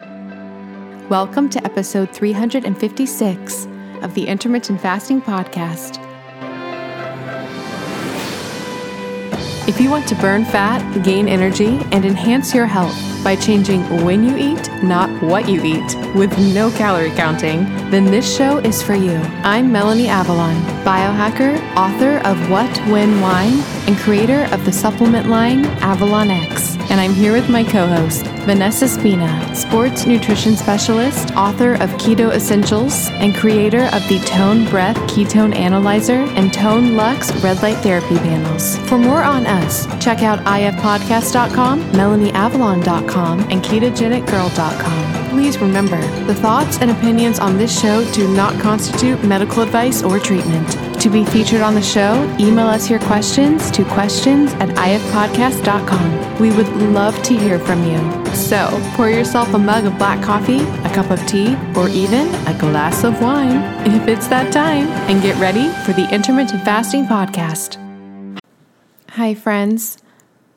Welcome to episode 356 of the Intermittent Fasting Podcast. If you want to burn fat, gain energy, and enhance your health by changing when you eat, not what you eat, with no calorie counting, then this show is for you. I'm Melanie Avalon, biohacker, author of What, When, Wine, and creator of the supplement line Avalon X. And I'm here with my co host, Vanessa Spina, sports nutrition specialist, author of Keto Essentials, and creator of the Tone Breath Ketone Analyzer and Tone Lux Red Light Therapy panels. For more on us, check out ifpodcast.com, melanieavalon.com, and ketogenicgirl.com. Please remember, the thoughts and opinions on this show do not constitute medical advice or treatment. To be featured on the show, email us your questions to questions at ifpodcast.com. We would love to hear from you. So, pour yourself a mug of black coffee, a cup of tea, or even a glass of wine if it's that time, and get ready for the Intermittent Fasting Podcast. Hi, friends.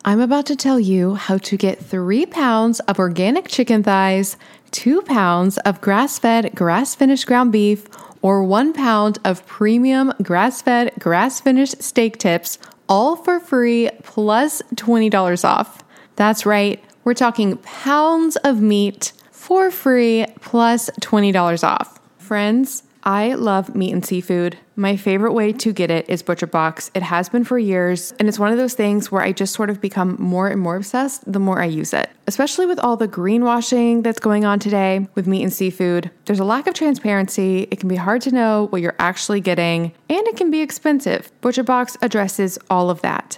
I'm about to tell you how to get three pounds of organic chicken thighs, two pounds of grass fed, grass finished ground beef, or one pound of premium grass fed, grass finished steak tips, all for free plus $20 off. That's right, we're talking pounds of meat for free plus $20 off. Friends, I love meat and seafood. My favorite way to get it is ButcherBox. It has been for years, and it's one of those things where I just sort of become more and more obsessed the more I use it. Especially with all the greenwashing that's going on today with meat and seafood, there's a lack of transparency. It can be hard to know what you're actually getting, and it can be expensive. ButcherBox addresses all of that.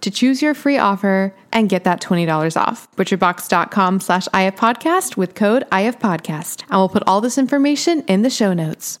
to choose your free offer and get that $20 off. Butcherbox.com slash IFPodcast with code IFPodcast. I will put all this information in the show notes.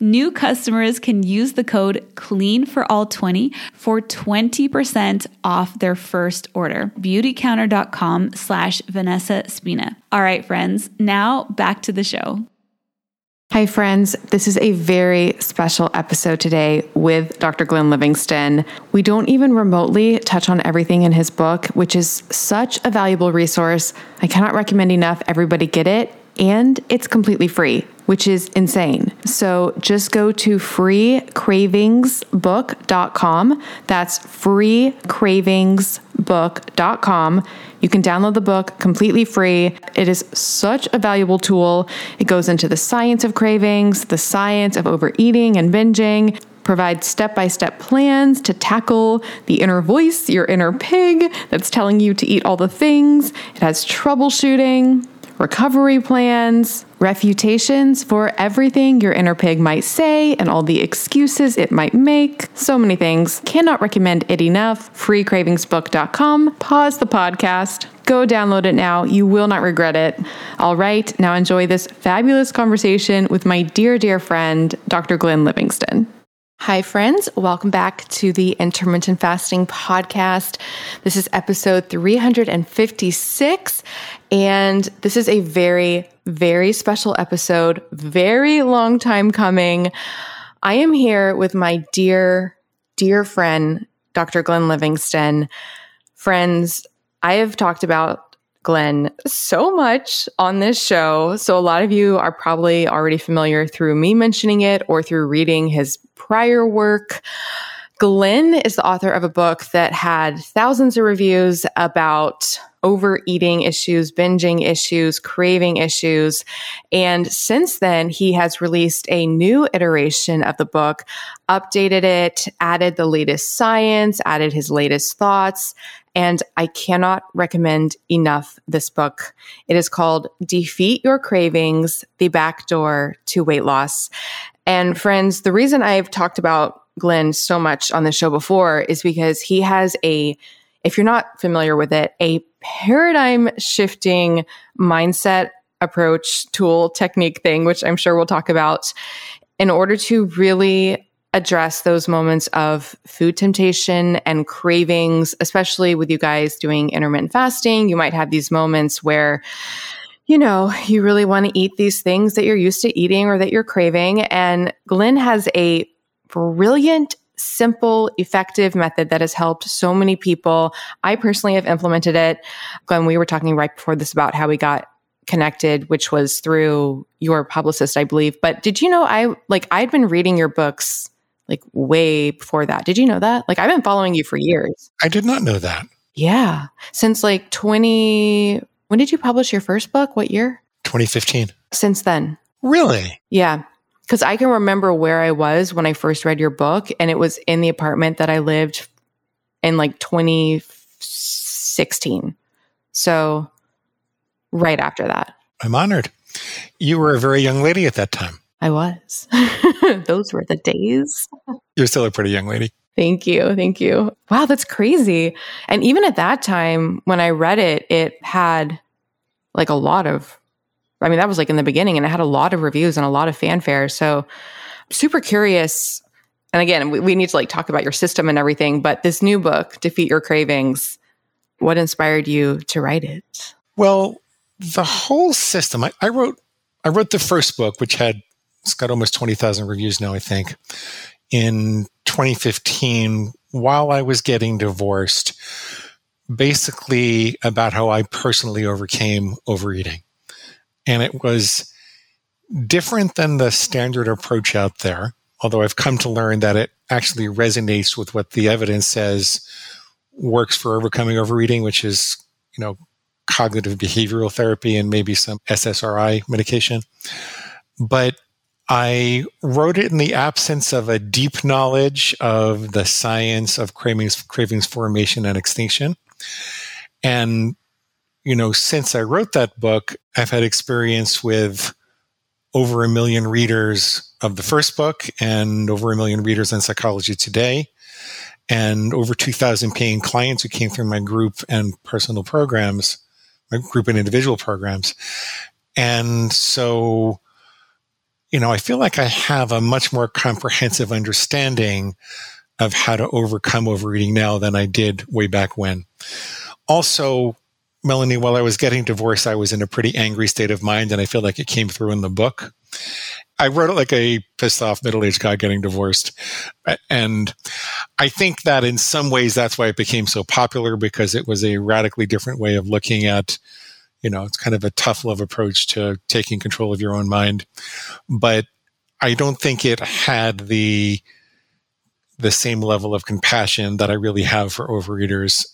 New customers can use the code CLEAN for all 20 for 20% off their first order. Beautycounter.com slash Vanessa Spina. All right, friends, now back to the show. Hi, friends. This is a very special episode today with Dr. Glenn Livingston. We don't even remotely touch on everything in his book, which is such a valuable resource. I cannot recommend enough. Everybody get it. And it's completely free which is insane. So just go to freecravingsbook.com. That's freecravingsbook.com. You can download the book completely free. It is such a valuable tool. It goes into the science of cravings, the science of overeating and binging provides step by step plans to tackle the inner voice, your inner pig that's telling you to eat all the things. It has troubleshooting, recovery plans, refutations for everything your inner pig might say and all the excuses it might make. So many things. Cannot recommend it enough. Freecravingsbook.com. Pause the podcast. Go download it now. You will not regret it. All right, now enjoy this fabulous conversation with my dear, dear friend, Dr. Glenn Livingston. Hi, friends. Welcome back to the Intermittent Fasting Podcast. This is episode 356. And this is a very, very special episode, very long time coming. I am here with my dear, dear friend, Dr. Glenn Livingston. Friends, I have talked about Glenn so much on this show. So, a lot of you are probably already familiar through me mentioning it or through reading his prior work. Glenn is the author of a book that had thousands of reviews about overeating issues, binging issues, craving issues. And since then, he has released a new iteration of the book, updated it, added the latest science, added his latest thoughts. And I cannot recommend enough this book. It is called Defeat Your Cravings The Back Door to Weight Loss. And friends, the reason I've talked about Glenn so much on the show before is because he has a, if you're not familiar with it, a paradigm shifting mindset approach, tool, technique thing, which I'm sure we'll talk about in order to really address those moments of food temptation and cravings, especially with you guys doing intermittent fasting. You might have these moments where you know, you really want to eat these things that you're used to eating or that you're craving. And Glenn has a brilliant, simple, effective method that has helped so many people. I personally have implemented it. Glenn, we were talking right before this about how we got connected, which was through your publicist, I believe. But did you know I like I'd been reading your books like way before that. Did you know that? Like I've been following you for years. I did not know that. Yeah. Since like 20 when did you publish your first book? What year? 2015. Since then. Really? Yeah. Cuz I can remember where I was when I first read your book and it was in the apartment that I lived in like 2016. So right after that. I'm honored. You were a very young lady at that time. I was. Those were the days. You're still a pretty young lady. Thank you. Thank you. Wow, that's crazy. And even at that time, when I read it, it had like a lot of, I mean, that was like in the beginning and it had a lot of reviews and a lot of fanfare. So, super curious. And again, we, we need to like talk about your system and everything, but this new book, Defeat Your Cravings, what inspired you to write it? Well, the whole system, I, I wrote, I wrote the first book, which had, it's got almost 20,000 reviews now, I think in 2015 while I was getting divorced, basically about how I personally overcame overeating. And it was different than the standard approach out there, although I've come to learn that it actually resonates with what the evidence says works for overcoming overeating, which is, you know, cognitive behavioral therapy and maybe some SSRI medication. But I wrote it in the absence of a deep knowledge of the science of cravings, cravings formation and extinction. And, you know, since I wrote that book, I've had experience with over a million readers of the first book and over a million readers on Psychology Today and over 2,000 paying clients who came through my group and personal programs, my group and individual programs. And so, you know, I feel like I have a much more comprehensive understanding of how to overcome overeating now than I did way back when. Also, Melanie, while I was getting divorced, I was in a pretty angry state of mind, and I feel like it came through in the book. I wrote it like a pissed off middle aged guy getting divorced. And I think that in some ways that's why it became so popular because it was a radically different way of looking at you know, it's kind of a tough love approach to taking control of your own mind. But I don't think it had the the same level of compassion that I really have for overeaters.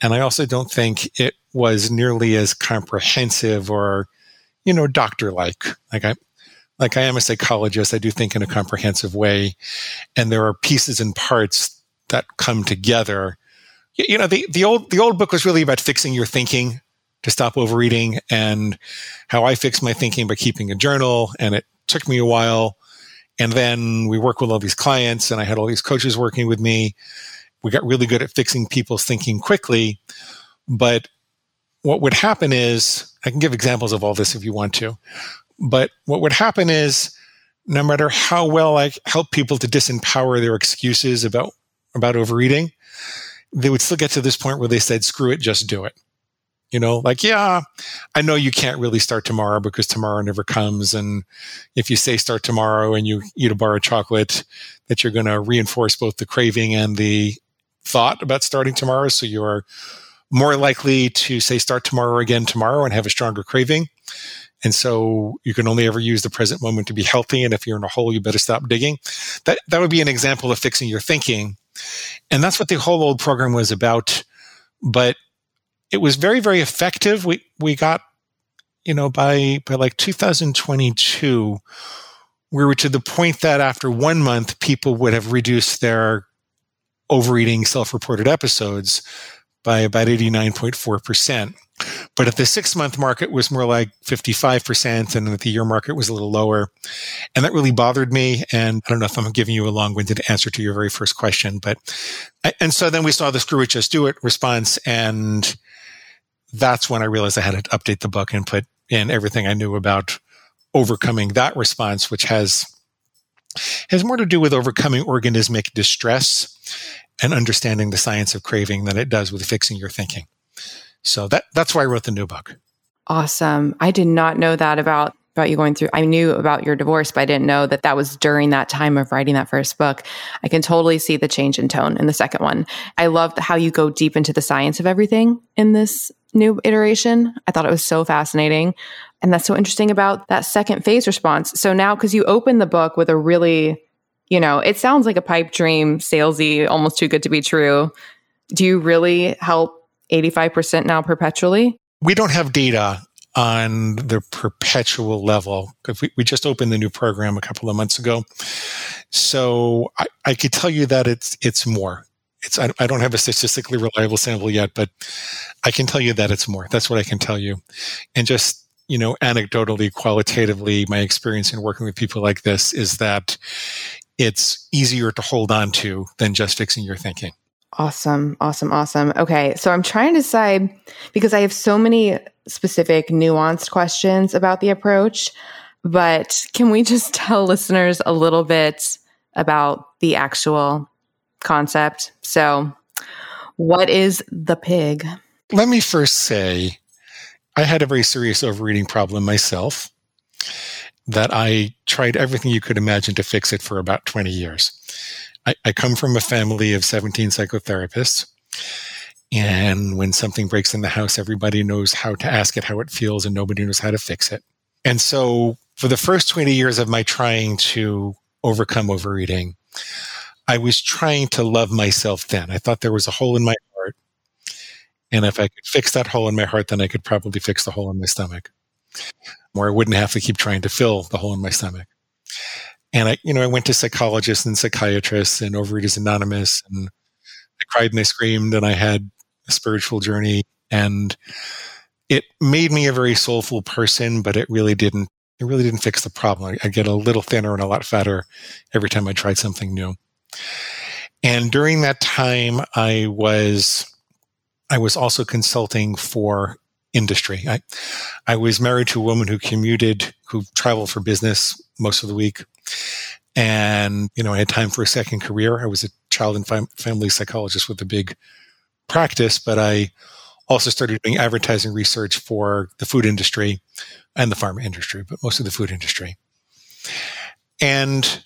And I also don't think it was nearly as comprehensive or, you know, doctor like. Like I like I am a psychologist, I do think in a comprehensive way. And there are pieces and parts that come together. You know, the, the old the old book was really about fixing your thinking to stop overeating and how I fixed my thinking by keeping a journal. And it took me a while. And then we worked with all these clients and I had all these coaches working with me. We got really good at fixing people's thinking quickly. But what would happen is, I can give examples of all this if you want to. But what would happen is, no matter how well I help people to disempower their excuses about, about overeating, they would still get to this point where they said, screw it, just do it. You know, like, yeah, I know you can't really start tomorrow because tomorrow never comes. And if you say start tomorrow and you eat a bar of chocolate, that you're going to reinforce both the craving and the thought about starting tomorrow. So you're more likely to say start tomorrow again tomorrow and have a stronger craving. And so you can only ever use the present moment to be healthy. And if you're in a hole, you better stop digging. That, that would be an example of fixing your thinking. And that's what the whole old program was about. But it was very, very effective. We we got, you know, by by like 2022, we were to the point that after one month, people would have reduced their overeating self-reported episodes by about 89.4%. But at the six month mark, it was more like 55%. And at the year mark, it was a little lower. And that really bothered me. And I don't know if I'm giving you a long winded answer to your very first question, but, and so then we saw the screw it, just do it response. And that's when I realized I had to update the book and put in everything I knew about overcoming that response, which has has more to do with overcoming organismic distress and understanding the science of craving than it does with fixing your thinking. So that that's why I wrote the new book. Awesome. I did not know that about about you going through I knew about your divorce, but I didn't know that that was during that time of writing that first book. I can totally see the change in tone in the second one. I love how you go deep into the science of everything in this new iteration. I thought it was so fascinating. And that's so interesting about that second phase response. So now, because you open the book with a really, you know, it sounds like a pipe dream, salesy, almost too good to be true. Do you really help 85% now perpetually? We don't have data on the perpetual level because we, we just opened the new program a couple of months ago. So I, I could tell you that it's it's more. It's I, I don't have a statistically reliable sample yet, but I can tell you that it's more. That's what I can tell you. And just you know, anecdotally, qualitatively, my experience in working with people like this is that it's easier to hold on to than just fixing your thinking. Awesome. Awesome. Awesome. Okay. So I'm trying to decide because I have so many specific, nuanced questions about the approach, but can we just tell listeners a little bit about the actual concept? So, what is the pig? Let me first say I had a very serious overeating problem myself that I tried everything you could imagine to fix it for about 20 years. I, I come from a family of 17 psychotherapists. And when something breaks in the house, everybody knows how to ask it how it feels and nobody knows how to fix it. And so for the first 20 years of my trying to overcome overeating, I was trying to love myself thin. I thought there was a hole in my heart. And if I could fix that hole in my heart, then I could probably fix the hole in my stomach. Or I wouldn't have to keep trying to fill the hole in my stomach. And I, you know, I went to psychologists and psychiatrists and Overeaters Anonymous, and I cried and I screamed, and I had a spiritual journey, and it made me a very soulful person, but it really didn't. It really didn't fix the problem. I get a little thinner and a lot fatter every time I tried something new. And during that time, I was I was also consulting for industry. I, I was married to a woman who commuted, who traveled for business most of the week. And, you know, I had time for a second career. I was a child and fam- family psychologist with a big practice, but I also started doing advertising research for the food industry and the pharma industry, but mostly the food industry. And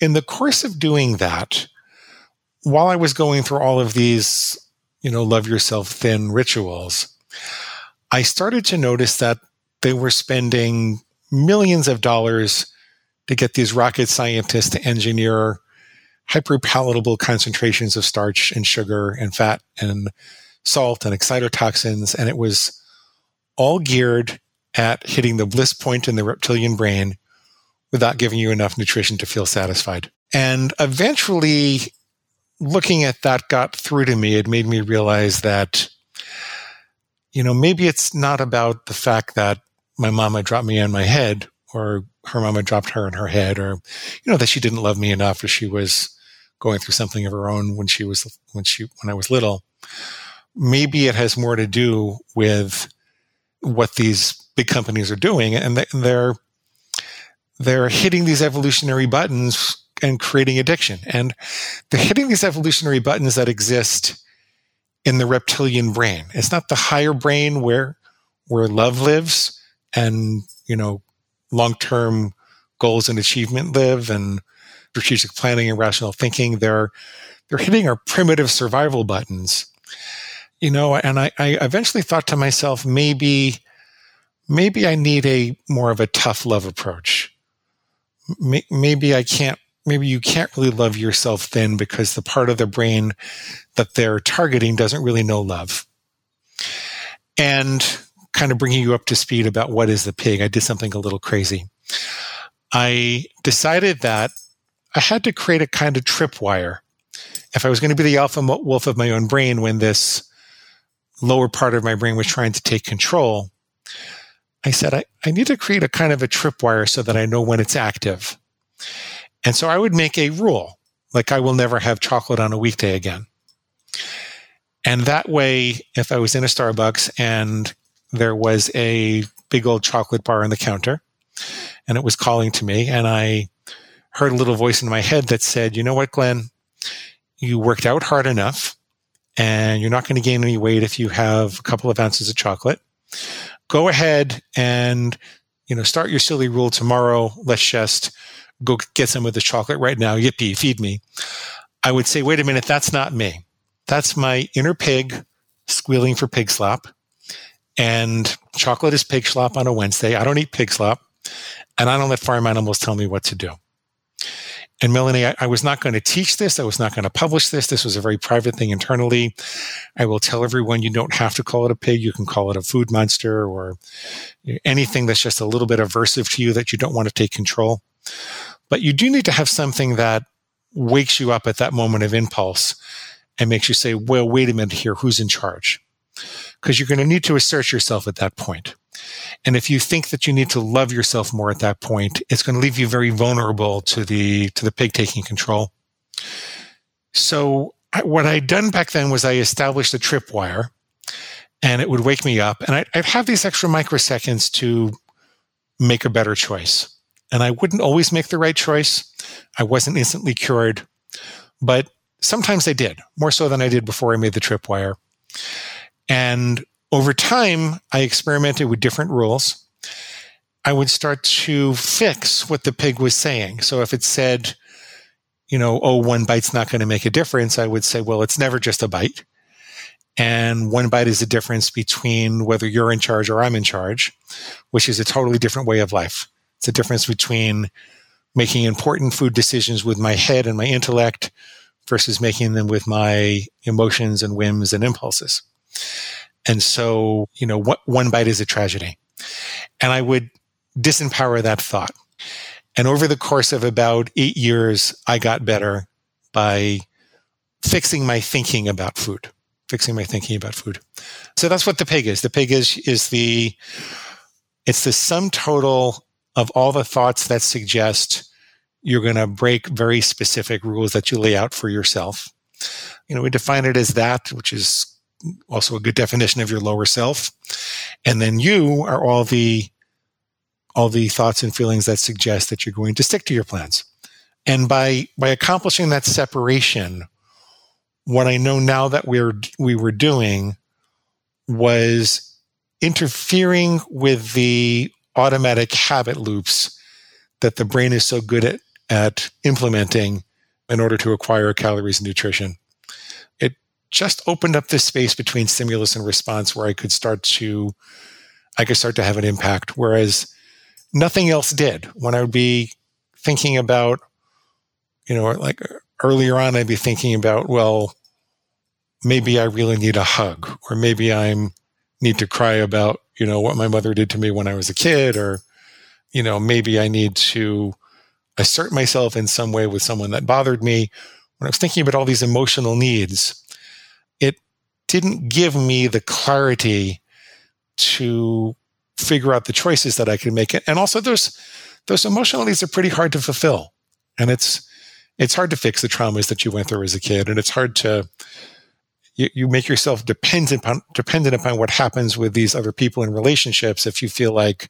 in the course of doing that, while I was going through all of these, you know, love yourself thin rituals, I started to notice that they were spending millions of dollars to get these rocket scientists to engineer hyperpalatable concentrations of starch and sugar and fat and salt and excitotoxins. And it was all geared at hitting the bliss point in the reptilian brain without giving you enough nutrition to feel satisfied. And eventually, looking at that got through to me. It made me realize that you know, maybe it's not about the fact that my mama dropped me on my head or her mama dropped her on her head or, you know, that she didn't love me enough or she was going through something of her own when she was, when she, when I was little. Maybe it has more to do with what these big companies are doing and they're, they're hitting these evolutionary buttons and creating addiction. And they're hitting these evolutionary buttons that exist in the reptilian brain. It's not the higher brain where where love lives and you know long-term goals and achievement live and strategic planning and rational thinking. They're they're hitting our primitive survival buttons. You know, and I, I eventually thought to myself, maybe maybe I need a more of a tough love approach. Maybe I can't maybe you can't really love yourself thin because the part of the brain that they're targeting doesn't really know love. And kind of bringing you up to speed about what is the pig, I did something a little crazy. I decided that I had to create a kind of tripwire. If I was going to be the alpha wolf of my own brain when this lower part of my brain was trying to take control, I said, I, I need to create a kind of a tripwire so that I know when it's active. And so I would make a rule, like I will never have chocolate on a weekday again. And that way, if I was in a Starbucks and there was a big old chocolate bar on the counter and it was calling to me and I heard a little voice in my head that said, you know what, Glenn, you worked out hard enough and you're not going to gain any weight if you have a couple of ounces of chocolate. Go ahead and, you know, start your silly rule tomorrow. Let's just go get some of the chocolate right now. Yippee, feed me. I would say, wait a minute, that's not me. That's my inner pig squealing for pig slop. And chocolate is pig slop on a Wednesday. I don't eat pig slop. And I don't let farm animals tell me what to do. And Melanie, I, I, was not going to teach this. I was not going to publish this. This was a very private thing internally. I will tell everyone you don't have to call it a pig. You can call it a food monster or anything that's just a little bit aversive to you that you don't want to take control. But you do need to have something that wakes you up at that moment of impulse and makes you say, well, wait a minute here. Who's in charge? Because you're going to need to assert yourself at that point. And if you think that you need to love yourself more at that point, it's going to leave you very vulnerable to the, to the pig taking control. So what I'd done back then was I established a tripwire and it would wake me up and I'd, I'd have these extra microseconds to make a better choice. And I wouldn't always make the right choice. I wasn't instantly cured, but sometimes I did, more so than I did before I made the tripwire. And over time, I experimented with different rules. I would start to fix what the pig was saying. So if it said, you know, oh, one bite's not going to make a difference, I would say, well, it's never just a bite. And one bite is the difference between whether you're in charge or I'm in charge, which is a totally different way of life. It's a difference between making important food decisions with my head and my intellect versus making them with my emotions and whims and impulses. And so, you know, what, one bite is a tragedy. And I would disempower that thought. And over the course of about eight years, I got better by fixing my thinking about food, fixing my thinking about food. So that's what the pig is. The pig is, is the, it's the sum total of all the thoughts that suggest you're going to break very specific rules that you lay out for yourself. You know, we define it as that, which is also a good definition of your lower self. And then you are all the all the thoughts and feelings that suggest that you're going to stick to your plans. And by by accomplishing that separation, what I know now that we're we were doing was interfering with the automatic habit loops that the brain is so good at, at implementing in order to acquire calories and nutrition just opened up this space between stimulus and response where I could start to I could start to have an impact. Whereas nothing else did. When I would be thinking about, you know, like earlier on, I'd be thinking about, well, maybe I really need a hug, or maybe I'm need to cry about, you know, what my mother did to me when I was a kid, or, you know, maybe I need to assert myself in some way with someone that bothered me. When I was thinking about all these emotional needs, didn't give me the clarity to figure out the choices that I could make. And also those those emotional needs are pretty hard to fulfill. And it's it's hard to fix the traumas that you went through as a kid. And it's hard to you, you make yourself dependent upon dependent upon what happens with these other people in relationships if you feel like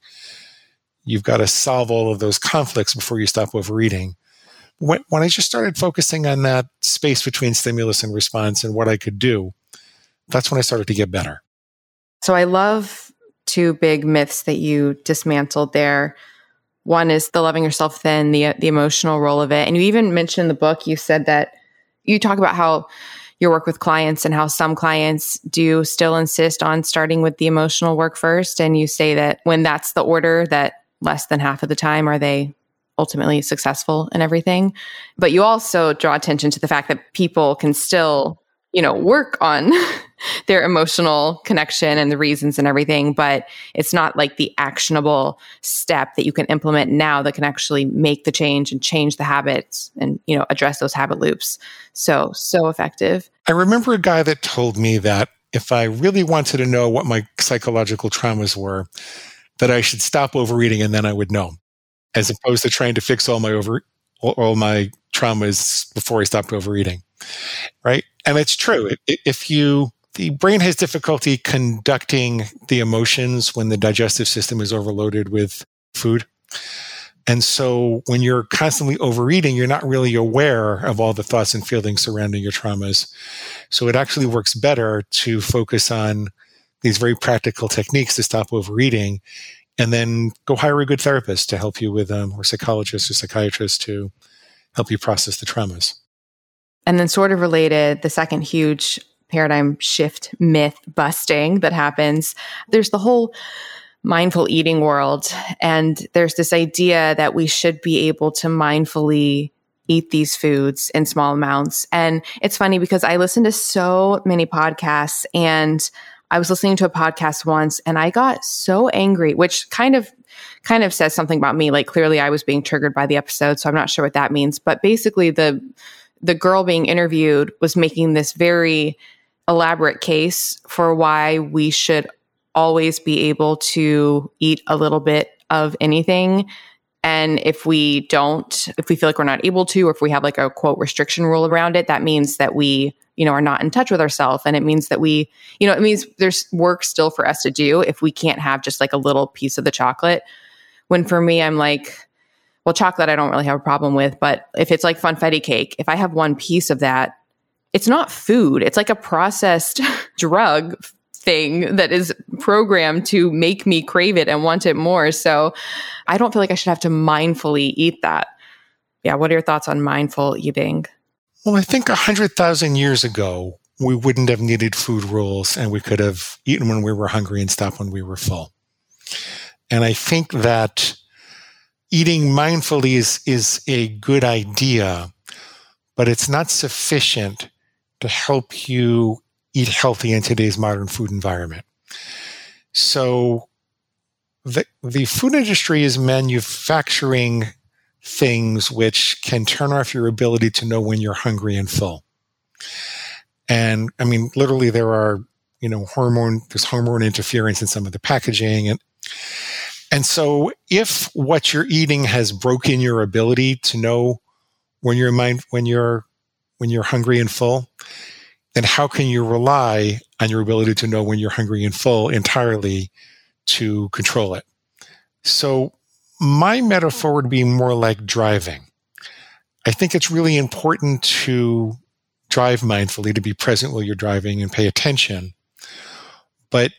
you've got to solve all of those conflicts before you stop overeating. When, when I just started focusing on that space between stimulus and response and what I could do, that's when I started to get better. So I love two big myths that you dismantled there. One is the loving yourself thin, the the emotional role of it. And you even mentioned in the book, you said that you talk about how your work with clients and how some clients do still insist on starting with the emotional work first. And you say that when that's the order, that less than half of the time are they ultimately successful and everything. But you also draw attention to the fact that people can still you know, work on their emotional connection and the reasons and everything, but it's not like the actionable step that you can implement now that can actually make the change and change the habits and, you know, address those habit loops. So, so effective. I remember a guy that told me that if I really wanted to know what my psychological traumas were, that I should stop overeating and then I would know, as opposed to trying to fix all my over all my traumas before I stopped overeating. Right. And it's true. If you, the brain has difficulty conducting the emotions when the digestive system is overloaded with food. And so when you're constantly overeating, you're not really aware of all the thoughts and feelings surrounding your traumas. So it actually works better to focus on these very practical techniques to stop overeating and then go hire a good therapist to help you with them or psychologist or psychiatrist to help you process the traumas. And then, sort of related, the second huge paradigm shift myth busting that happens, there's the whole mindful eating world. And there's this idea that we should be able to mindfully eat these foods in small amounts. And it's funny because I listen to so many podcasts and I was listening to a podcast once and I got so angry, which kind of kind of says something about me. Like clearly I was being triggered by the episode, so I'm not sure what that means. But basically the the girl being interviewed was making this very elaborate case for why we should always be able to eat a little bit of anything. And if we don't, if we feel like we're not able to, or if we have like a quote restriction rule around it, that means that we, you know, are not in touch with ourselves. And it means that we, you know, it means there's work still for us to do if we can't have just like a little piece of the chocolate. When for me, I'm like, well, chocolate, I don't really have a problem with. But if it's like funfetti cake, if I have one piece of that, it's not food. It's like a processed drug thing that is programmed to make me crave it and want it more. So I don't feel like I should have to mindfully eat that. Yeah. What are your thoughts on mindful eating? Well, I think 100,000 years ago, we wouldn't have needed food rules and we could have eaten when we were hungry and stopped when we were full. And I think that eating mindfully is, is a good idea, but it's not sufficient to help you eat healthy in today's modern food environment. So the, the food industry is manufacturing things which can turn off your ability to know when you're hungry and full. And I mean, literally there are, you know, hormone, there's hormone interference in some of the packaging. And, and so if what you're eating has broken your ability to know when you're mind, when you're, when you're hungry and full, then how can you rely on your ability to know when you're hungry and full entirely to control it? So my metaphor would be more like driving. I think it's really important to drive mindfully, to be present while you're driving and pay attention. But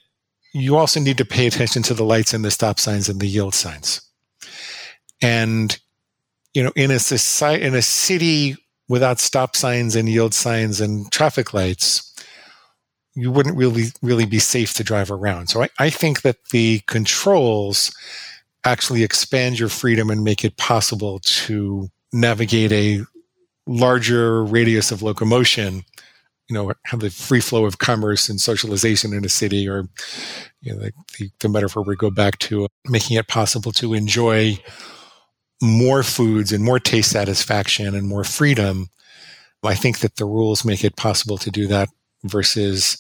you also need to pay attention to the lights and the stop signs and the yield signs. And, you know, in a society, in a city without stop signs and yield signs and traffic lights, you wouldn't really, really be safe to drive around. So I, I think that the controls actually expand your freedom and make it possible to navigate a larger radius of locomotion you know have the free flow of commerce and socialization in a city or you know the, the, the metaphor we go back to uh, making it possible to enjoy more foods and more taste satisfaction and more freedom, I think that the rules make it possible to do that versus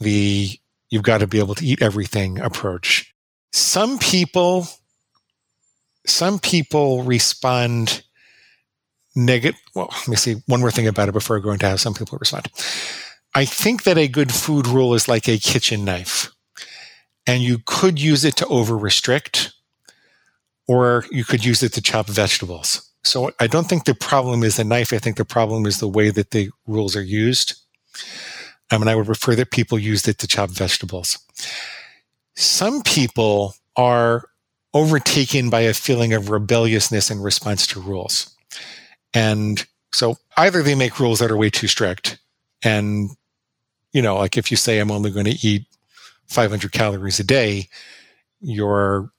the you've got to be able to eat everything approach. Some people, some people respond negative. Well, let me see one more thing about it before I go into how some people respond. I think that a good food rule is like a kitchen knife, and you could use it to over restrict or you could use it to chop vegetables. So I don't think the problem is the knife. I think the problem is the way that the rules are used. Um, I mean, I would prefer that people used it to chop vegetables. Some people are overtaken by a feeling of rebelliousness in response to rules. And so either they make rules that are way too strict and, you know, like if you say I'm only going to eat 500 calories a day, you're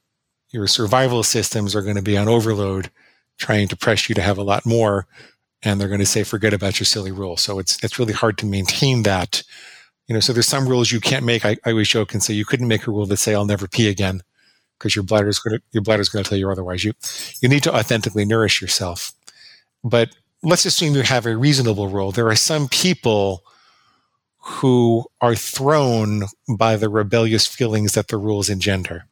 your survival systems are going to be on overload, trying to press you to have a lot more, and they're going to say, "Forget about your silly rule." So it's it's really hard to maintain that. You know, so there's some rules you can't make. I, I always joke and say you couldn't make a rule that say I'll never pee again because your bladder's going to your bladder's going to tell you otherwise. You you need to authentically nourish yourself. But let's assume you have a reasonable rule. There are some people who are thrown by the rebellious feelings that the rules engender.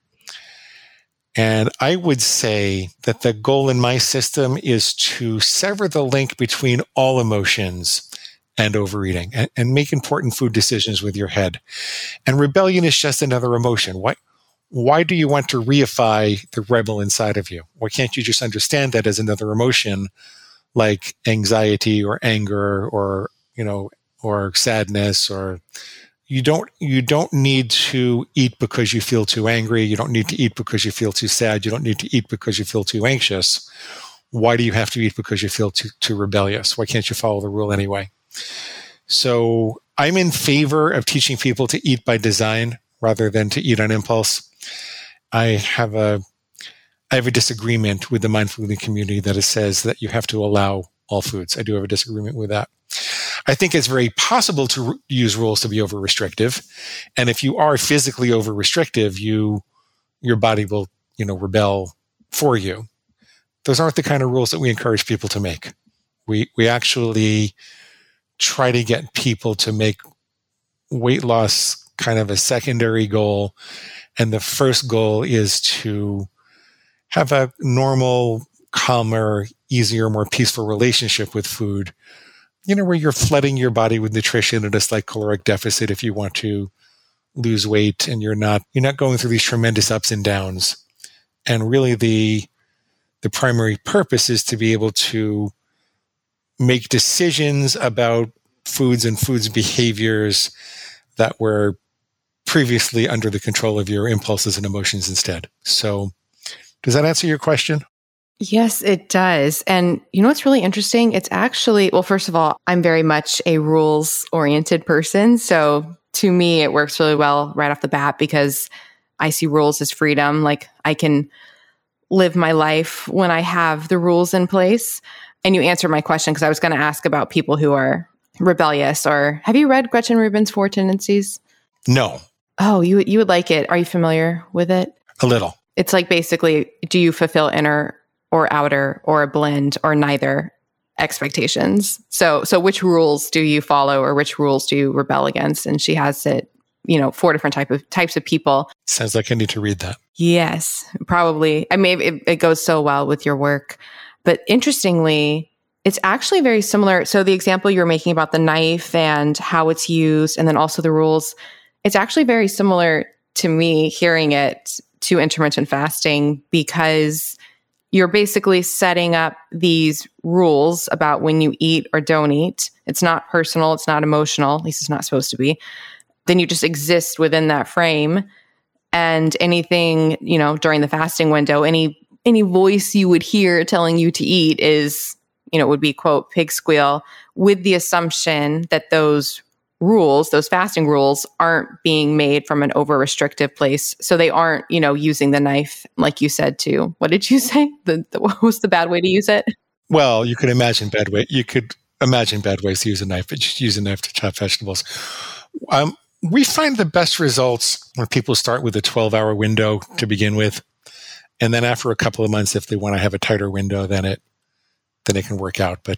And I would say that the goal in my system is to sever the link between all emotions and overeating and, and, make important food decisions with your head. And rebellion is just another emotion. Why, why do you want to reify the rebel inside of you? Why can't you just understand that as another emotion like anxiety or anger or, you know, or sadness or you don't you don't need to eat because you feel too angry. You don't need to eat because you feel too sad. You don't need to eat because you feel too anxious. Why do you have to eat because you feel too too rebellious? Why can't you follow the rule anyway? So i'm in favor of teaching people to eat by design rather than to eat on impulse. I have a i have a disagreement with the mindful eating community that it says that you have to allow all foods i do have a disagreement with that I think it's very possible to use rules to be over restrictive. And if you are physically over restrictive, you, your body will, you know, rebel for you. Those aren't the kind of rules that we encourage people to make. We, we actually try to get people to make weight loss kind of a secondary goal. And the first goal is to have a normal, calmer, easier, more peaceful relationship with food you know, where you're flooding your body with nutrition at a slight caloric deficit if you want to lose weight and you're not you're not going through these tremendous ups and downs. And really the the primary purpose is to be able to make decisions about foods and foods behaviors that were previously under the control of your impulses and emotions instead. So does that answer your question? Yes, it does. And you know what's really interesting? It's actually, well, first of all, I'm very much a rules oriented person. So to me, it works really well right off the bat because I see rules as freedom. Like I can live my life when I have the rules in place. And you answered my question because I was going to ask about people who are rebellious or have you read Gretchen Rubin's Four Tendencies? No. Oh, you you would like it. Are you familiar with it? A little. It's like basically do you fulfill inner or outer or a blend or neither expectations. So so which rules do you follow or which rules do you rebel against? And she has it, you know, four different type of types of people. Sounds like I need to read that. Yes, probably. I mean, it, it goes so well with your work. But interestingly, it's actually very similar. So the example you're making about the knife and how it's used, and then also the rules, it's actually very similar to me hearing it to intermittent fasting because you're basically setting up these rules about when you eat or don't eat. It's not personal, it's not emotional, at least it's not supposed to be. Then you just exist within that frame. And anything, you know, during the fasting window, any any voice you would hear telling you to eat is, you know, would be quote pig squeal with the assumption that those rules, those fasting rules aren't being made from an over restrictive place. So they aren't, you know, using the knife, like you said, to what did you say? The, the, what was the bad way to use it? Well, you could imagine bad way. You could imagine bad ways to use a knife, but just use a knife to chop vegetables. Um, we find the best results when people start with a 12 hour window to begin with. And then after a couple of months, if they want to have a tighter window, then it then it can work out. But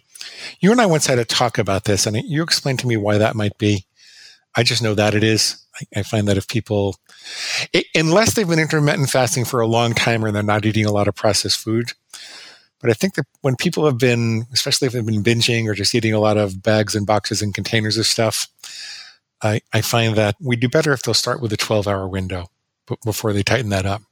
you and I once had a talk about this, and you explained to me why that might be. I just know that it is. I, I find that if people, it, unless they've been intermittent fasting for a long time or they're not eating a lot of processed food, but I think that when people have been, especially if they've been binging or just eating a lot of bags and boxes and containers of stuff, I, I find that we do better if they'll start with a 12 hour window before they tighten that up.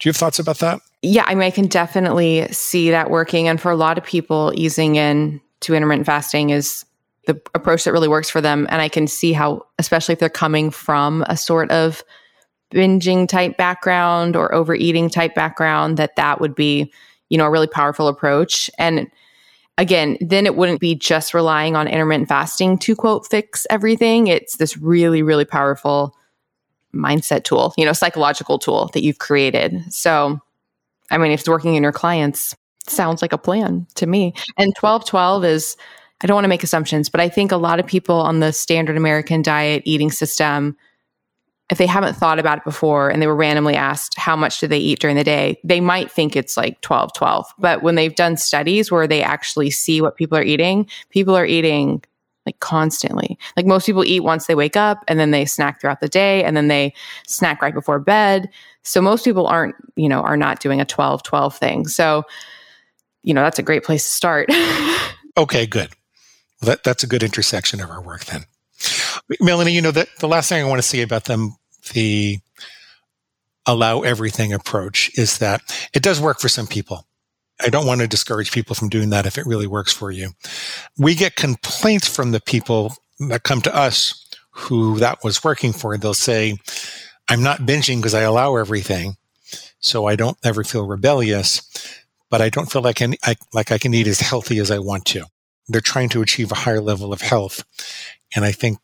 Do you have thoughts about that? Yeah, I mean, I can definitely see that working. And for a lot of people, easing in to intermittent fasting is the approach that really works for them. And I can see how, especially if they're coming from a sort of binging type background or overeating type background, that that would be, you know, a really powerful approach. And again, then it wouldn't be just relying on intermittent fasting to quote fix everything. It's this really, really powerful mindset tool, you know, psychological tool that you've created. So, I mean, if it's working in your clients, sounds like a plan to me. And 1212 is, I don't want to make assumptions, but I think a lot of people on the standard American diet eating system, if they haven't thought about it before and they were randomly asked how much do they eat during the day, they might think it's like 12 12. But when they've done studies where they actually see what people are eating, people are eating like constantly. Like most people eat once they wake up and then they snack throughout the day and then they snack right before bed. So most people aren't, you know, are not doing a 12 12 thing. So, you know, that's a great place to start. okay, good. Well, that, that's a good intersection of our work then. Melanie, you know, that the last thing I want to say about them, the allow everything approach is that it does work for some people. I don't want to discourage people from doing that if it really works for you. We get complaints from the people that come to us who that was working for. They'll say, I'm not binging because I allow everything. So I don't ever feel rebellious, but I don't feel like I, I, like I can eat as healthy as I want to. They're trying to achieve a higher level of health. And I think,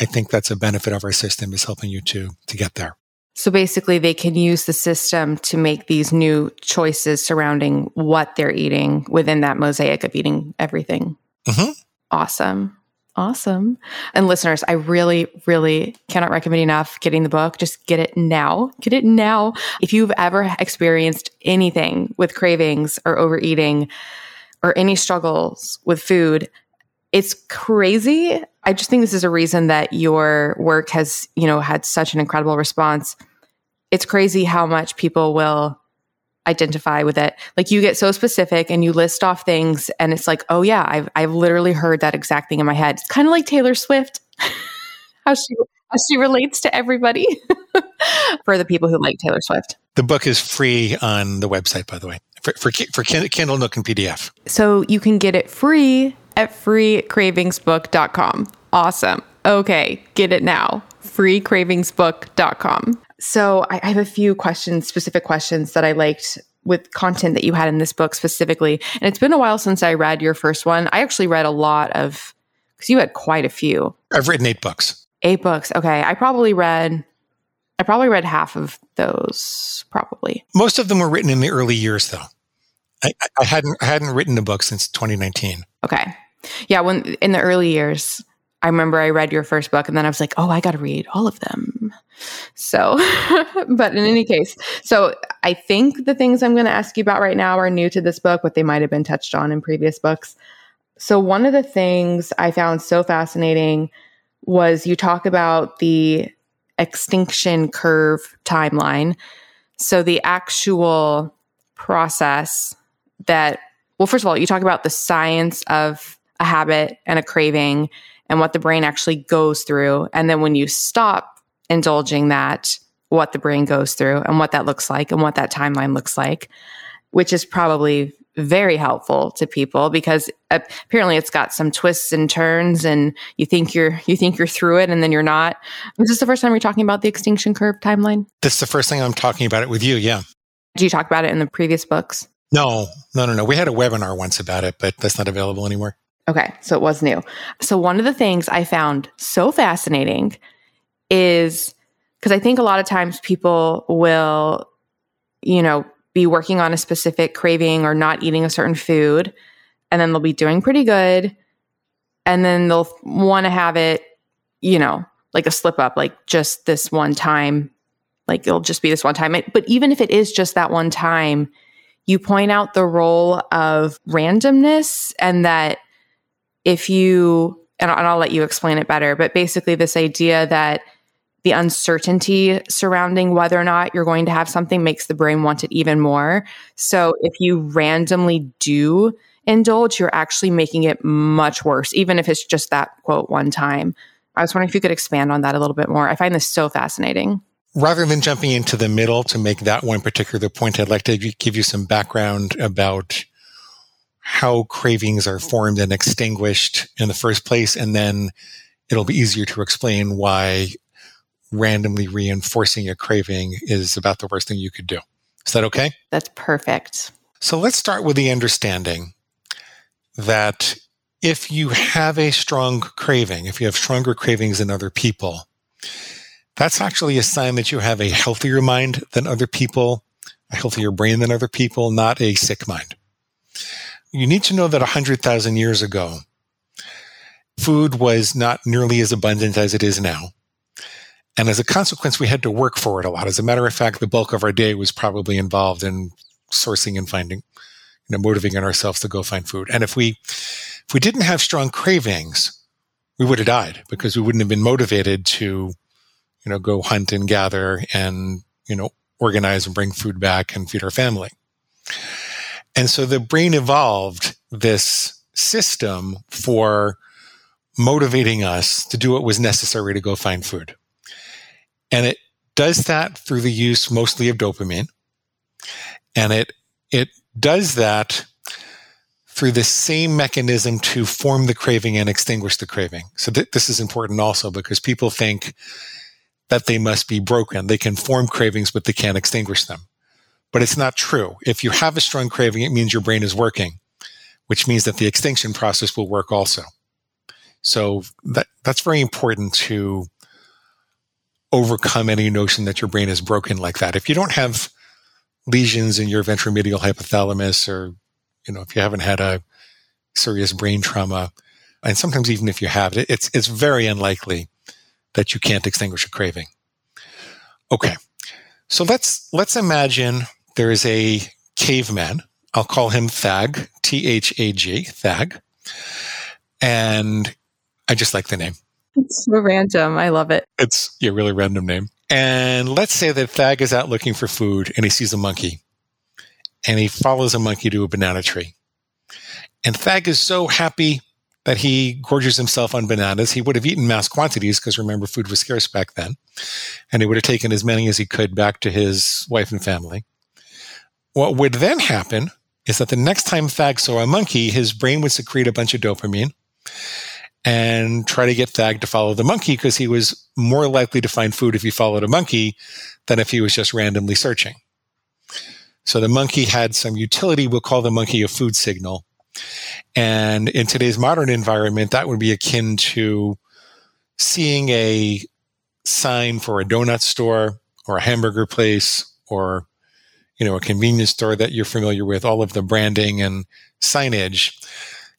I think that's a benefit of our system is helping you to, to get there. So basically, they can use the system to make these new choices surrounding what they're eating within that mosaic of eating everything. Mm-hmm. Awesome. Awesome. And listeners, I really, really cannot recommend enough getting the book. Just get it now. Get it now. If you've ever experienced anything with cravings or overeating or any struggles with food, it's crazy. I just think this is a reason that your work has, you know, had such an incredible response it's crazy how much people will identify with it. Like you get so specific and you list off things and it's like, oh yeah, I've I've literally heard that exact thing in my head. It's kind of like Taylor Swift. how she how she relates to everybody for the people who like Taylor Swift. The book is free on the website, by the way, for, for, for Kindle Nook and PDF. So you can get it free at freecravingsbook.com. Awesome. Okay, get it now. freecravingsbook.com. So I, I have a few questions, specific questions that I liked with content that you had in this book specifically. And it's been a while since I read your first one. I actually read a lot of, because you had quite a few. I've written eight books. Eight books. Okay. I probably read, I probably read half of those, probably. Most of them were written in the early years, though. I, I hadn't, I hadn't written a book since 2019. Okay. Yeah. When in the early years, I remember I read your first book and then I was like, oh, I got to read all of them. So, but in any case, so I think the things I'm going to ask you about right now are new to this book, but they might have been touched on in previous books. So, one of the things I found so fascinating was you talk about the extinction curve timeline. So, the actual process that, well, first of all, you talk about the science of a habit and a craving and what the brain actually goes through. And then when you stop indulging that, what the brain goes through and what that looks like and what that timeline looks like, which is probably very helpful to people because apparently it's got some twists and turns and you think you're you think you're through it and then you're not. Is this the first time you're talking about the extinction curve timeline? This is the first thing I'm talking about it with you, yeah. Did you talk about it in the previous books? No, no, no, no. We had a webinar once about it, but that's not available anymore. Okay, so it was new. So one of the things I found so fascinating is because I think a lot of times people will, you know, be working on a specific craving or not eating a certain food, and then they'll be doing pretty good. And then they'll want to have it, you know, like a slip up, like just this one time, like it'll just be this one time. But even if it is just that one time, you point out the role of randomness and that if you, and I'll let you explain it better, but basically, this idea that the uncertainty surrounding whether or not you're going to have something makes the brain want it even more. So if you randomly do indulge, you're actually making it much worse, even if it's just that quote one time. I was wondering if you could expand on that a little bit more. I find this so fascinating. Rather than jumping into the middle to make that one particular point, I'd like to give you some background about how cravings are formed and extinguished in the first place. And then it'll be easier to explain why randomly reinforcing a craving is about the worst thing you could do. Is that okay? That's perfect. So let's start with the understanding that if you have a strong craving, if you have stronger cravings than other people, that's actually a sign that you have a healthier mind than other people, a healthier brain than other people, not a sick mind you need to know that 100,000 years ago, food was not nearly as abundant as it is now. And as a consequence, we had to work for it a lot. As a matter of fact, the bulk of our day was probably involved in sourcing and finding, you know, motivating ourselves to go find food. And if we, if we didn't have strong cravings, we would have died because we wouldn't have been motivated to, you know, go hunt and gather and, you know, organize and bring food back and feed our family. And so the brain evolved this system for motivating us to do what was necessary to go find food. And it does that through the use mostly of dopamine. And it, it does that through the same mechanism to form the craving and extinguish the craving. So th- this is important also because people think that they must be broken. They can form cravings, but they can't extinguish them. But it's not true. If you have a strong craving, it means your brain is working, which means that the extinction process will work also. So that, that's very important to overcome any notion that your brain is broken like that. If you don't have lesions in your ventromedial hypothalamus or, you know, if you haven't had a serious brain trauma, and sometimes even if you have it, it's, it's very unlikely that you can't extinguish a craving. Okay. So let's, let's imagine there is a caveman. I'll call him Thag, T H A G, Thag. And I just like the name. It's so random. I love it. It's a really random name. And let's say that Thag is out looking for food and he sees a monkey and he follows a monkey to a banana tree. And Thag is so happy that he gorges himself on bananas. He would have eaten mass quantities because remember, food was scarce back then. And he would have taken as many as he could back to his wife and family. What would then happen is that the next time Thag saw a monkey, his brain would secrete a bunch of dopamine and try to get Thag to follow the monkey because he was more likely to find food if he followed a monkey than if he was just randomly searching. So the monkey had some utility. We'll call the monkey a food signal. And in today's modern environment, that would be akin to seeing a sign for a donut store or a hamburger place or you know a convenience store that you're familiar with all of the branding and signage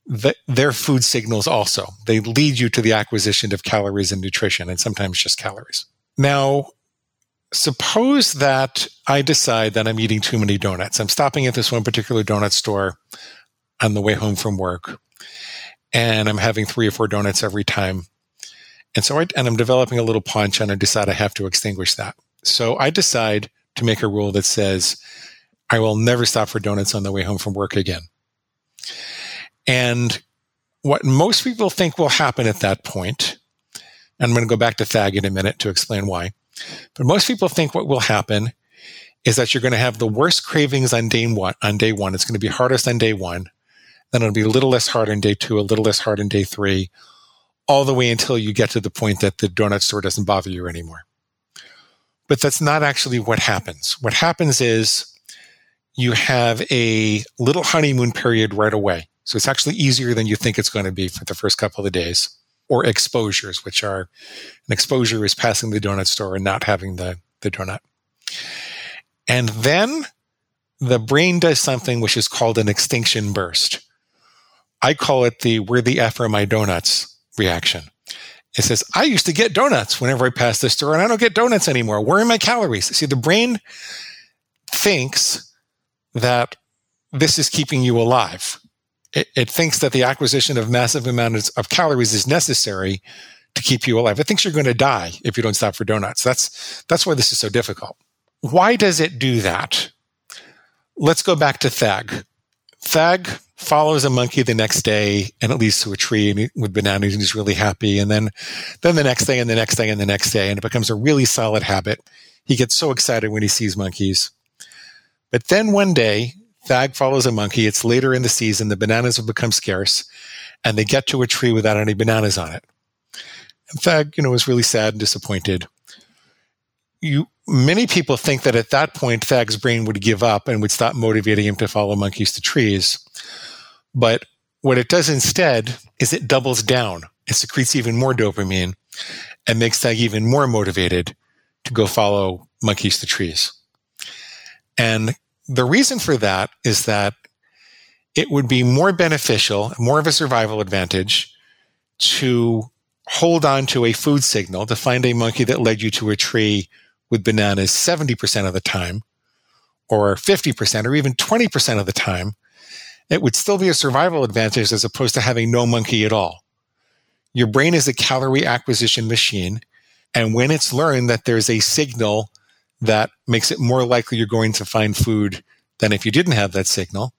the, their food signals also. They lead you to the acquisition of calories and nutrition, and sometimes just calories. Now, suppose that I decide that I'm eating too many donuts. I'm stopping at this one particular donut store on the way home from work, and I'm having three or four donuts every time. And so I, and I'm developing a little punch, and I decide I have to extinguish that. So I decide to make a rule that says I will never stop for donuts on the way home from work again. And what most people think will happen at that point, and I'm going to go back to Thag in a minute to explain why, but most people think what will happen is that you're going to have the worst cravings on day one. On day one, it's going to be hardest on day one. Then it'll be a little less hard on day two, a little less hard on day three, all the way until you get to the point that the donut store doesn't bother you anymore. But that's not actually what happens. What happens is you have a little honeymoon period right away. So it's actually easier than you think it's going to be for the first couple of days. Or exposures, which are an exposure is passing the donut store and not having the, the donut. And then the brain does something which is called an extinction burst. I call it the where the F are my donuts reaction. It says, I used to get donuts whenever I passed this store and I don't get donuts anymore. Where are my calories? See, the brain thinks that this is keeping you alive it, it thinks that the acquisition of massive amounts of calories is necessary to keep you alive. It thinks you're going to die if you don't stop for donuts. That's that's why this is so difficult. Why does it do that? Let's go back to Thag. Thag follows a monkey the next day and it leads to a tree and he, with bananas and he's really happy. And then, then the next day and the next day and the next day. And it becomes a really solid habit. He gets so excited when he sees monkeys. But then one day Thag follows a monkey. It's later in the season. The bananas have become scarce, and they get to a tree without any bananas on it. And Thag, you know, is really sad and disappointed. You many people think that at that point Thag's brain would give up and would stop motivating him to follow monkeys to trees. But what it does instead is it doubles down. It secretes even more dopamine and makes Thag even more motivated to go follow monkeys to trees. And the reason for that is that it would be more beneficial, more of a survival advantage to hold on to a food signal to find a monkey that led you to a tree with bananas 70% of the time or 50% or even 20% of the time. It would still be a survival advantage as opposed to having no monkey at all. Your brain is a calorie acquisition machine. And when it's learned that there's a signal that makes it more likely you're going to find food than if you didn't have that signal.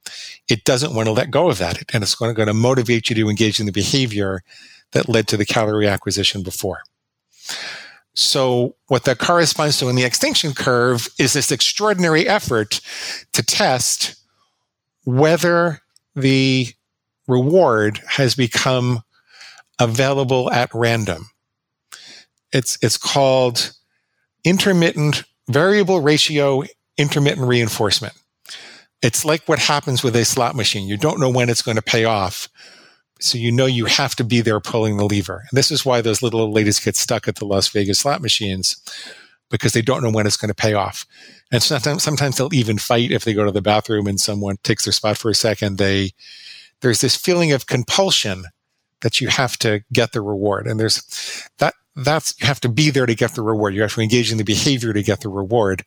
It doesn't want to let go of that. And it's going to motivate you to engage in the behavior that led to the calorie acquisition before. So, what that corresponds to in the extinction curve is this extraordinary effort to test whether the reward has become available at random. It's, it's called intermittent variable ratio intermittent reinforcement. It's like what happens with a slot machine. You don't know when it's going to pay off. So you know you have to be there pulling the lever. And this is why those little ladies get stuck at the Las Vegas slot machines because they don't know when it's going to pay off. And sometimes, sometimes they'll even fight if they go to the bathroom and someone takes their spot for a second. They, there's this feeling of compulsion that you have to get the reward. And there's that, that's, you have to be there to get the reward. You have to engage in the behavior to get the reward.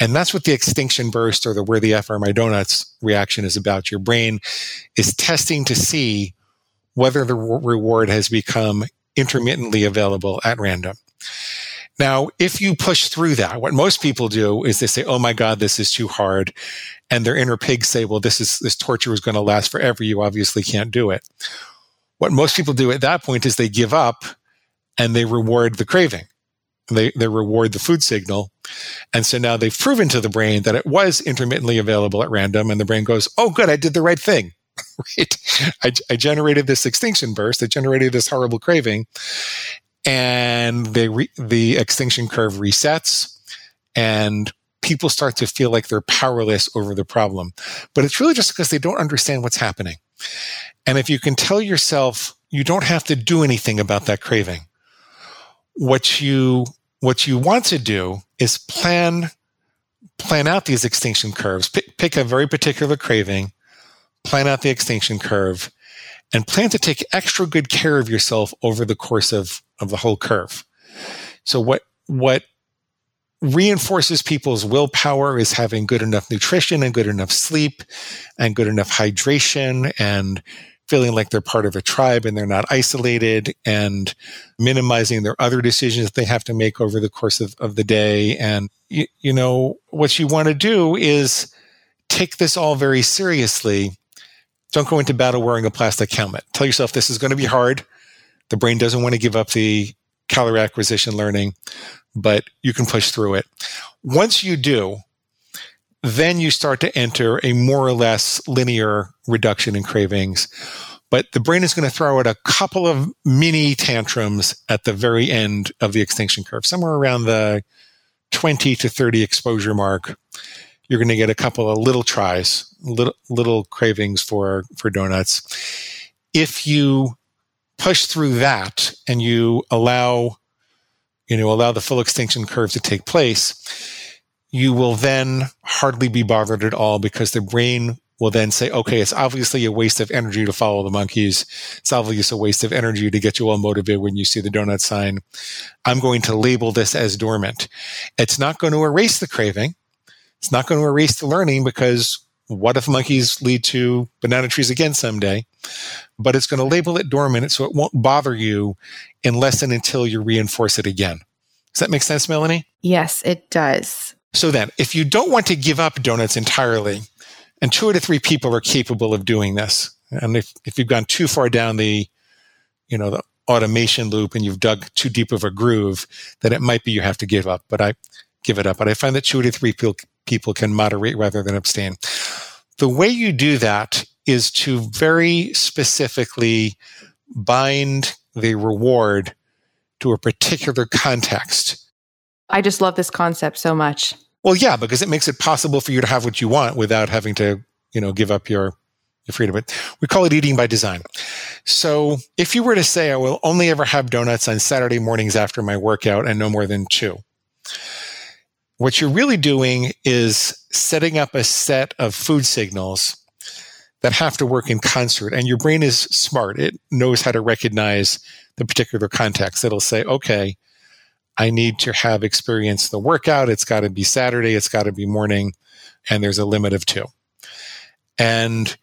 And that's what the extinction burst or the where the F are my donuts reaction is about. Your brain is testing to see whether the reward has become intermittently available at random. Now, if you push through that, what most people do is they say, Oh my God, this is too hard. And their inner pigs say, well, this is, this torture is going to last forever. You obviously can't do it. What most people do at that point is they give up and they reward the craving. They, they reward the food signal. And so now they've proven to the brain that it was intermittently available at random. And the brain goes, Oh, good. I did the right thing. right? I, I generated this extinction burst. I generated this horrible craving and they re- the extinction curve resets and people start to feel like they're powerless over the problem. But it's really just because they don't understand what's happening. And if you can tell yourself you don't have to do anything about that craving, what you what you want to do is plan plan out these extinction curves. Pick, pick a very particular craving, plan out the extinction curve, and plan to take extra good care of yourself over the course of, of the whole curve. So what what reinforces people's willpower is having good enough nutrition and good enough sleep and good enough hydration and feeling like they're part of a tribe and they're not isolated and minimizing their other decisions that they have to make over the course of, of the day. And, you, you know, what you want to do is take this all very seriously. Don't go into battle wearing a plastic helmet. Tell yourself this is going to be hard. The brain doesn't want to give up the calorie acquisition learning but you can push through it. Once you do, then you start to enter a more or less linear reduction in cravings. But the brain is going to throw out a couple of mini tantrums at the very end of the extinction curve, somewhere around the 20 to 30 exposure mark. You're going to get a couple of little tries, little, little cravings for, for donuts. If you push through that and you allow you know, allow the full extinction curve to take place, you will then hardly be bothered at all because the brain will then say, okay, it's obviously a waste of energy to follow the monkeys. It's obviously a waste of energy to get you all motivated when you see the donut sign. I'm going to label this as dormant. It's not going to erase the craving. It's not going to erase the learning because what if monkeys lead to banana trees again someday? But it's going to label it dormant so it won't bother you unless and until you reinforce it again. Does that make sense, Melanie? Yes, it does. So then, if you don't want to give up donuts entirely, and two out of three people are capable of doing this, and if, if you've gone too far down the, you know, the automation loop and you've dug too deep of a groove, then it might be you have to give up. But I give it up. But I find that two to three people, people can moderate rather than abstain. The way you do that is to very specifically bind the reward to a particular context. I just love this concept so much. Well, yeah, because it makes it possible for you to have what you want without having to, you know, give up your, your freedom. But we call it eating by design. So if you were to say, I will only ever have donuts on Saturday mornings after my workout and no more than two, what you're really doing is setting up a set of food signals that have to work in concert. And your brain is smart. It knows how to recognize the particular context. It'll say, okay, I need to have experienced the workout. It's got to be Saturday. It's got to be morning. And there's a limit of two. And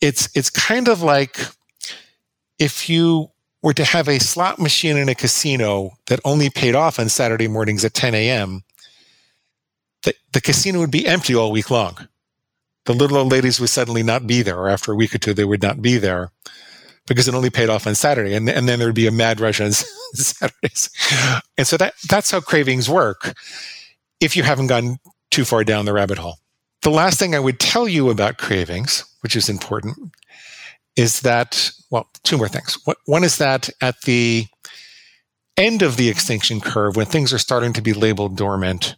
it's, it's kind of like if you were to have a slot machine in a casino that only paid off on Saturday mornings at 10 a.m., the, the casino would be empty all week long. The little old ladies would suddenly not be there, or after a week or two, they would not be there. because it only paid off on Saturday. And, and then there'd be a mad rush on Saturdays. And so that, that's how cravings work if you haven't gone too far down the rabbit hole. The last thing I would tell you about cravings, which is important, is that, well, two more things. One is that at the end of the extinction curve, when things are starting to be labeled dormant,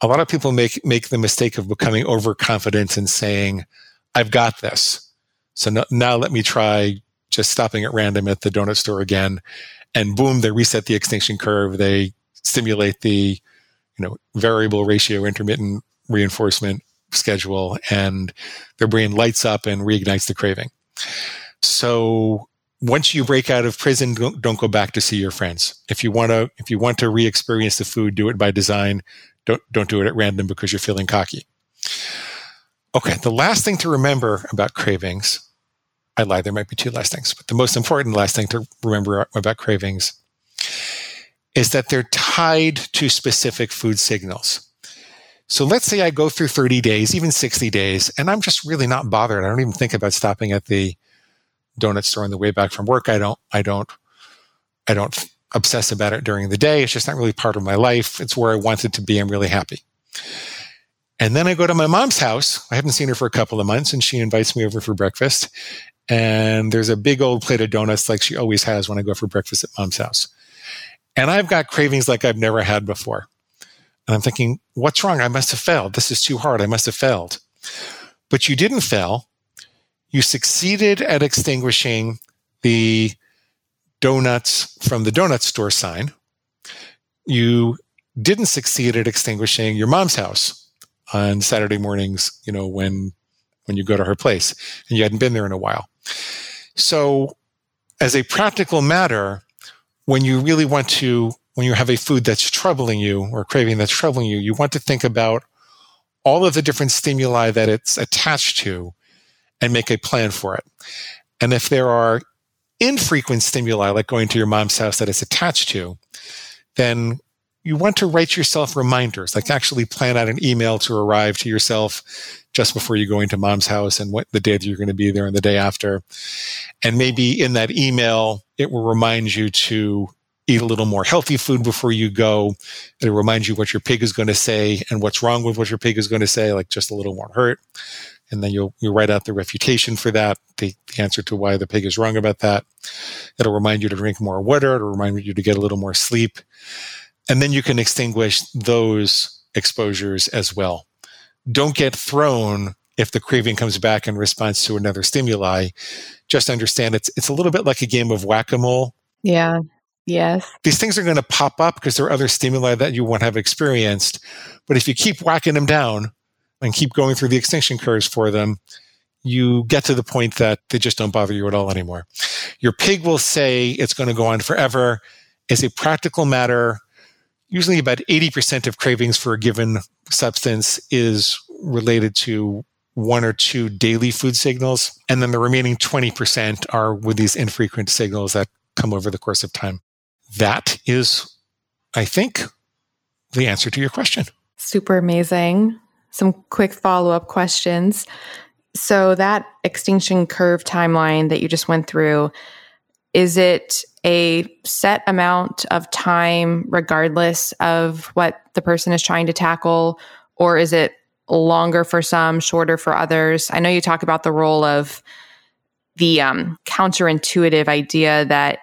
a lot of people make, make the mistake of becoming overconfident and saying, I've got this. So no, now let me try just stopping at random at the donut store again. And boom, they reset the extinction curve. They stimulate the, you know, variable ratio intermittent reinforcement schedule and their brain lights up and reignites the craving. So once you break out of prison, don't, don't go back to see your friends. If you want to, if you want to re-experience the food, do it by design. Don't, don't do it at random because you're feeling cocky. Okay. The last thing to remember about cravings, I lie, There might be two last things, but the most important last thing to remember about cravings is that they're tied to specific food signals. So let's say I go through 30 days, even 60 days, and I'm just really not bothered. I don't even think about stopping at the donut store on the way back from work. I don't, I don't, I don't obsess about it during the day. It's just not really part of my life. It's where I want it to be. I'm really happy. And then I go to my mom's house. I haven't seen her for a couple of months and she invites me over for breakfast. And there's a big old plate of donuts like she always has when I go for breakfast at mom's house. And I've got cravings like I've never had before. And I'm thinking, what's wrong? I must have failed. This is too hard. I must have failed. But you didn't fail. You succeeded at extinguishing the donuts from the donut store sign. You didn't succeed at extinguishing your mom's house on Saturday mornings, you know, when when you go to her place and you hadn't been there in a while. So as a practical matter, when you really want to when you have a food that's troubling you or craving that's troubling you, you want to think about all of the different stimuli that it's attached to and make a plan for it. And if there are infrequent stimuli, like going to your mom's house that it's attached to, then you want to write yourself reminders, like actually plan out an email to arrive to yourself just before you go into mom's house and what the day that you're going to be there and the day after. And maybe in that email, it will remind you to eat a little more healthy food before you go. It'll remind you what your pig is going to say and what's wrong with what your pig is going to say, like just a little more hurt. And then you'll, you'll write out the refutation for that, the, the answer to why the pig is wrong about that. It'll remind you to drink more water. It'll remind you to get a little more sleep. And then you can extinguish those exposures as well. Don't get thrown if the craving comes back in response to another stimuli. Just understand it's, it's a little bit like a game of whack-a-mole. Yeah. Yes. These things are going to pop up because there are other stimuli that you won't have experienced. But if you keep whacking them down and keep going through the extinction curves for them, you get to the point that they just don't bother you at all anymore. Your pig will say it's going to go on forever. As a practical matter, usually about 80% of cravings for a given substance is related to one or two daily food signals. And then the remaining 20% are with these infrequent signals that come over the course of time that is, I think, the answer to your question. Super amazing. Some quick follow up questions. So, that extinction curve timeline that you just went through, is it a set amount of time regardless of what the person is trying to tackle? Or is it longer for some, shorter for others? I know you talk about the role of the um, counterintuitive idea that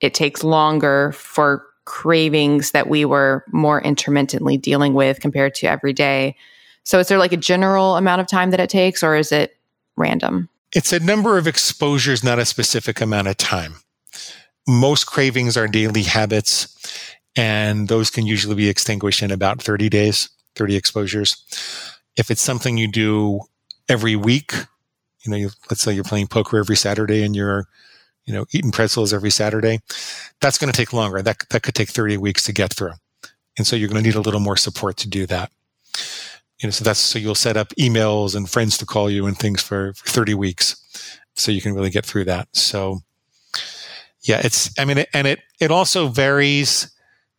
it takes longer for cravings that we were more intermittently dealing with compared to every day. So is there like a general amount of time that it takes or is it random? It's a number of exposures, not a specific amount of time. Most cravings are daily habits, and those can usually be extinguished in about 30 days, 30 exposures. If it's something you do every week, you know, you, let's say you're playing poker every Saturday and you're you know, eating pretzels every Saturday, that's going to take longer. That, that could take 30 weeks to get through. And so you're going to need a little more support to do that. You know, so that's, so you'll set up emails and friends to call you and things for, for 30 weeks. So you can really get through that. So yeah, it's, I mean, and it, it also varies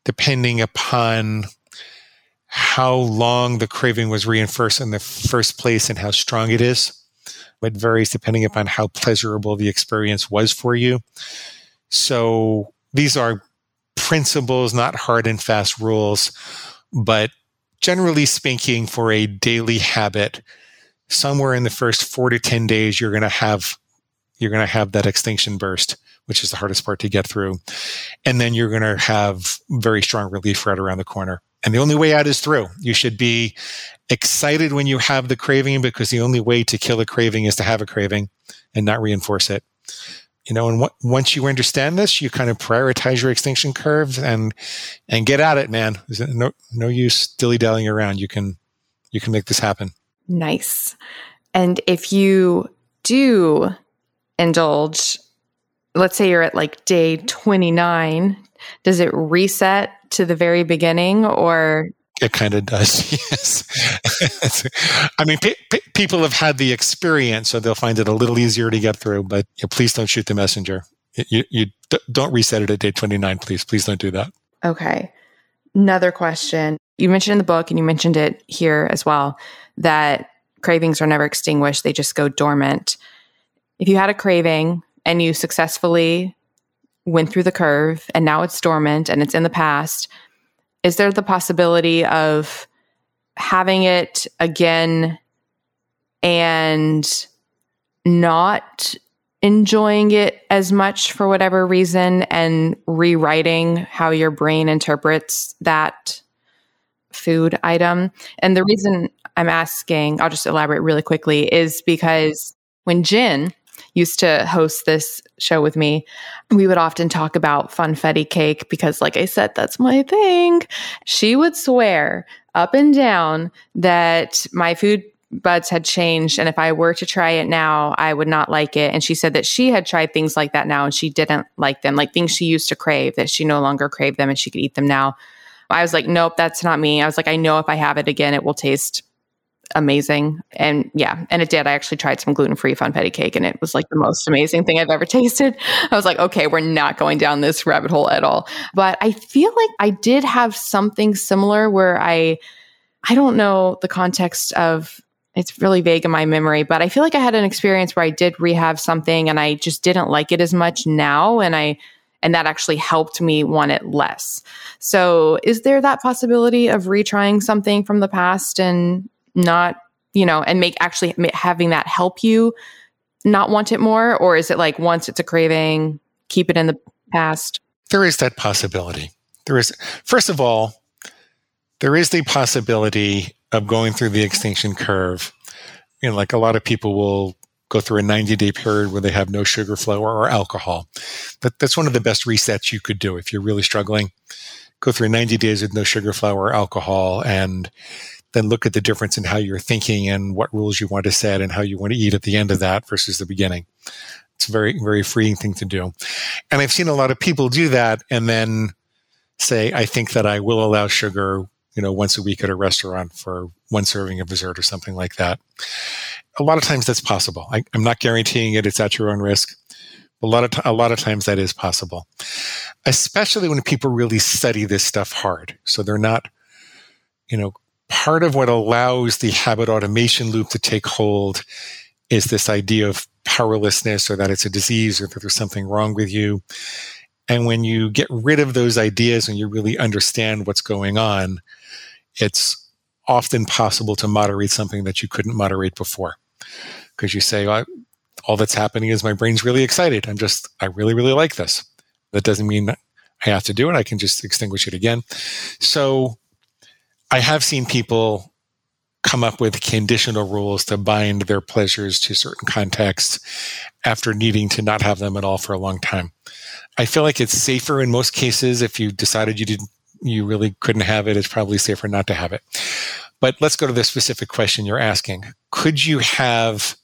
depending upon how long the craving was reinforced in the first place and how strong it is. It varies depending upon how pleasurable the experience was for you. So these are principles, not hard and fast rules, but generally speaking, for a daily habit, somewhere in the first four to 10 days, you're going to have, you're going to have that extinction burst, which is the hardest part to get through. And then you're going to have very strong relief right around the corner. And the only way out is through. You should be excited when you have the craving because the only way to kill a craving is to have a craving and not reinforce it. You know, and w- once you understand this, you kind of prioritize your extinction curves and and get at it, man. There's no no use dilly dallying around. You can you can make this happen. Nice. And if you do indulge, let's say you're at like day 29, does it reset to the very beginning or it kind of does, yes. I mean, pe- pe- people have had the experience, so they'll find it a little easier to get through. But you know, please don't shoot the messenger. You, you d- don't reset it at day twenty nine, please. Please don't do that. Okay. Another question. You mentioned in the book, and you mentioned it here as well, that cravings are never extinguished; they just go dormant. If you had a craving and you successfully went through the curve, and now it's dormant and it's in the past is there the possibility of having it again and not enjoying it as much for whatever reason and rewriting how your brain interprets that food item. And the reason I'm asking, I'll just elaborate really quickly, is because when Jen used to host this show with me, we would often talk about funfetti cake because, like I said, that's my thing. She would swear up and down that my food buds had changed and if I were to try it now, I would not like it. And she said that she had tried things like that now and she didn't like them, like things she used to crave that she no longer craved them and she could eat them now. I was like, nope, that's not me. I was like, I know if I have it again, it will taste amazing. And yeah, and it did. I actually tried some gluten free funfetti cake and it was like the most amazing thing I've ever tasted. I was like, okay, we're not going down this rabbit hole at all. But I feel like I did have something similar where I, I don't know the context of it's really vague in my memory, but I feel like I had an experience where I did rehab something and I just didn't like it as much now. And I, and that actually helped me want it less. So, is there that possibility of retrying something from the past and not, you know, and make actually having that help you not want it more? Or is it like once it's a craving, keep it in the past? There is that possibility. There is, first of all, there is the possibility of going through the extinction curve. You know, like a lot of people will go through a 90 day period where they have no sugar, flour, or alcohol. But that's one of the best resets you could do if you're really struggling. Go through 90 days with no sugar, flour, or alcohol and then look at the difference in how you're thinking and what rules you want to set and how you want to eat at the end of that versus the beginning. It's a very, very freeing thing to do. And I've seen a lot of people do that and then say, I think that I will allow sugar, you know, once a week at a restaurant for one serving of dessert or something like that. A lot of times that's possible. I, am not guaranteeing it. It's at your own risk. A lot of t- a lot of times that is possible, especially when people really study this stuff hard. So they're not, you know, part of what allows the habit automation loop to take hold is this idea of powerlessness or that it's a disease or that there's something wrong with you. And when you get rid of those ideas and you really understand what's going on, it's often possible to moderate something that you couldn't moderate before. Because you say, well, all that's happening is my brain's really excited. I'm just, I really, really like this. That doesn't mean I have to do it. I can just extinguish it again. So I have seen people come up with conditional rules to bind their pleasures to certain contexts after needing to not have them at all for a long time. I feel like it's safer in most cases if you decided you didn't you really couldn't have it, it's probably safer not to have it. But let's go to the specific question you're asking. Could you have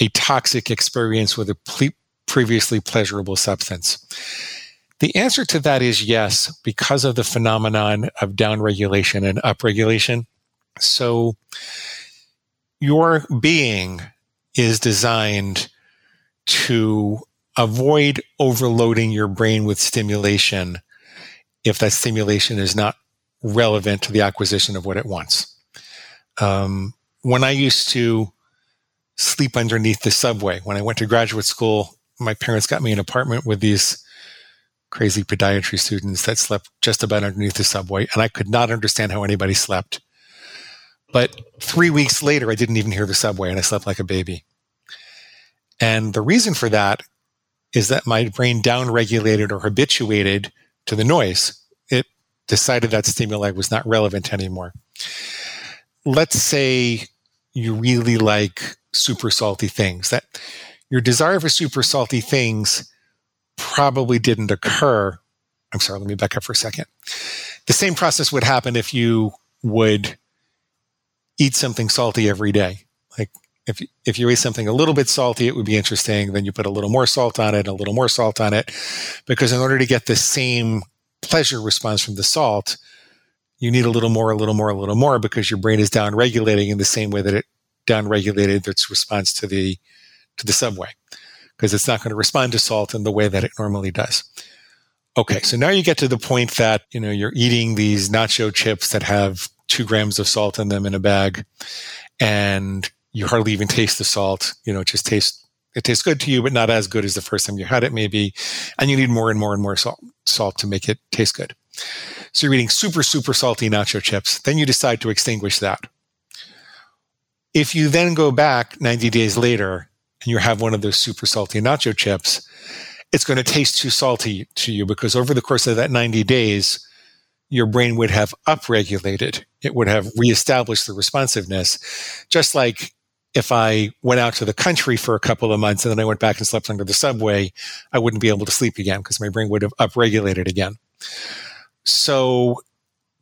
a toxic experience with a ple- previously pleasurable substance? The answer to that is yes, because of the phenomenon of downregulation and upregulation. So your being is designed to avoid overloading your brain with stimulation if that stimulation is not relevant to the acquisition of what it wants. Um, when I used to sleep underneath the subway. When I went to graduate school, my parents got me an apartment with these crazy podiatry students that slept just about underneath the subway, and I could not understand how anybody slept. But three weeks later, I didn't even hear the subway, and I slept like a baby. And the reason for that is that my brain downregulated or habituated to the noise. It decided that stimuli was not relevant anymore. Let's say you really like super salty things, that your desire for super salty things probably didn't occur. I'm sorry, let me back up for a second. The same process would happen if you would eat something salty every day. Like if if you eat something a little bit salty, it would be interesting. Then you put a little more salt on it, a little more salt on it, because in order to get the same pleasure response from the salt, you need a little more, a little more, a little more, because your brain is down regulating in the same way that it down regulated its response to the to the subway, because it's not going to respond to salt in the way that it normally does. Okay, so now you get to the point that you know you're eating these nacho chips that have two grams of salt in them in a bag, and you hardly even taste the salt. You know, it just tastes it tastes good to you, but not as good as the first time you had it, maybe. And you need more and more and more salt, salt to make it taste good. So you're eating super, super salty nacho chips. Then you decide to extinguish that. If you then go back 90 days later and you have one of those super salty nacho chips, it's going to taste too salty to you because over the course of that 90 days, your brain would have upregulated. It would have reestablished the responsiveness. Just like if I went out to the country for a couple of months and then I went back and slept under the subway, I wouldn't be able to sleep again because my brain would have upregulated again. So,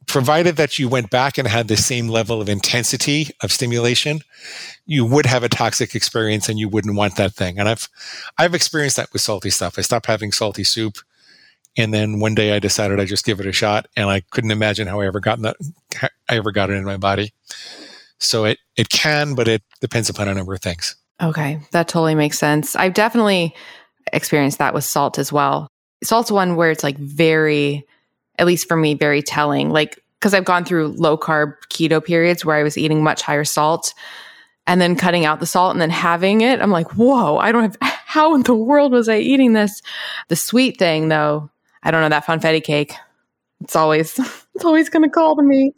provided that you went back and had the same level of intensity of stimulation, you would have a toxic experience and you wouldn't want that thing. And I've I've experienced that with salty stuff. I stopped having salty soup and then one day I decided I'd just give it a shot, and I couldn't imagine how I ever got that. I ever got it in my body. So it it can, but it depends upon a number of things. Okay, that totally makes sense. I've definitely experienced that with salt as well. Salt's one where it's like very, at least for me, very telling. Like because I've gone through low carb keto periods where I was eating much higher salt and then cutting out the salt and then having it. I'm like, whoa, I don't have, how in the world was I eating this? The sweet thing though, I don't know that funfetti cake. It's always it's always going to call to me.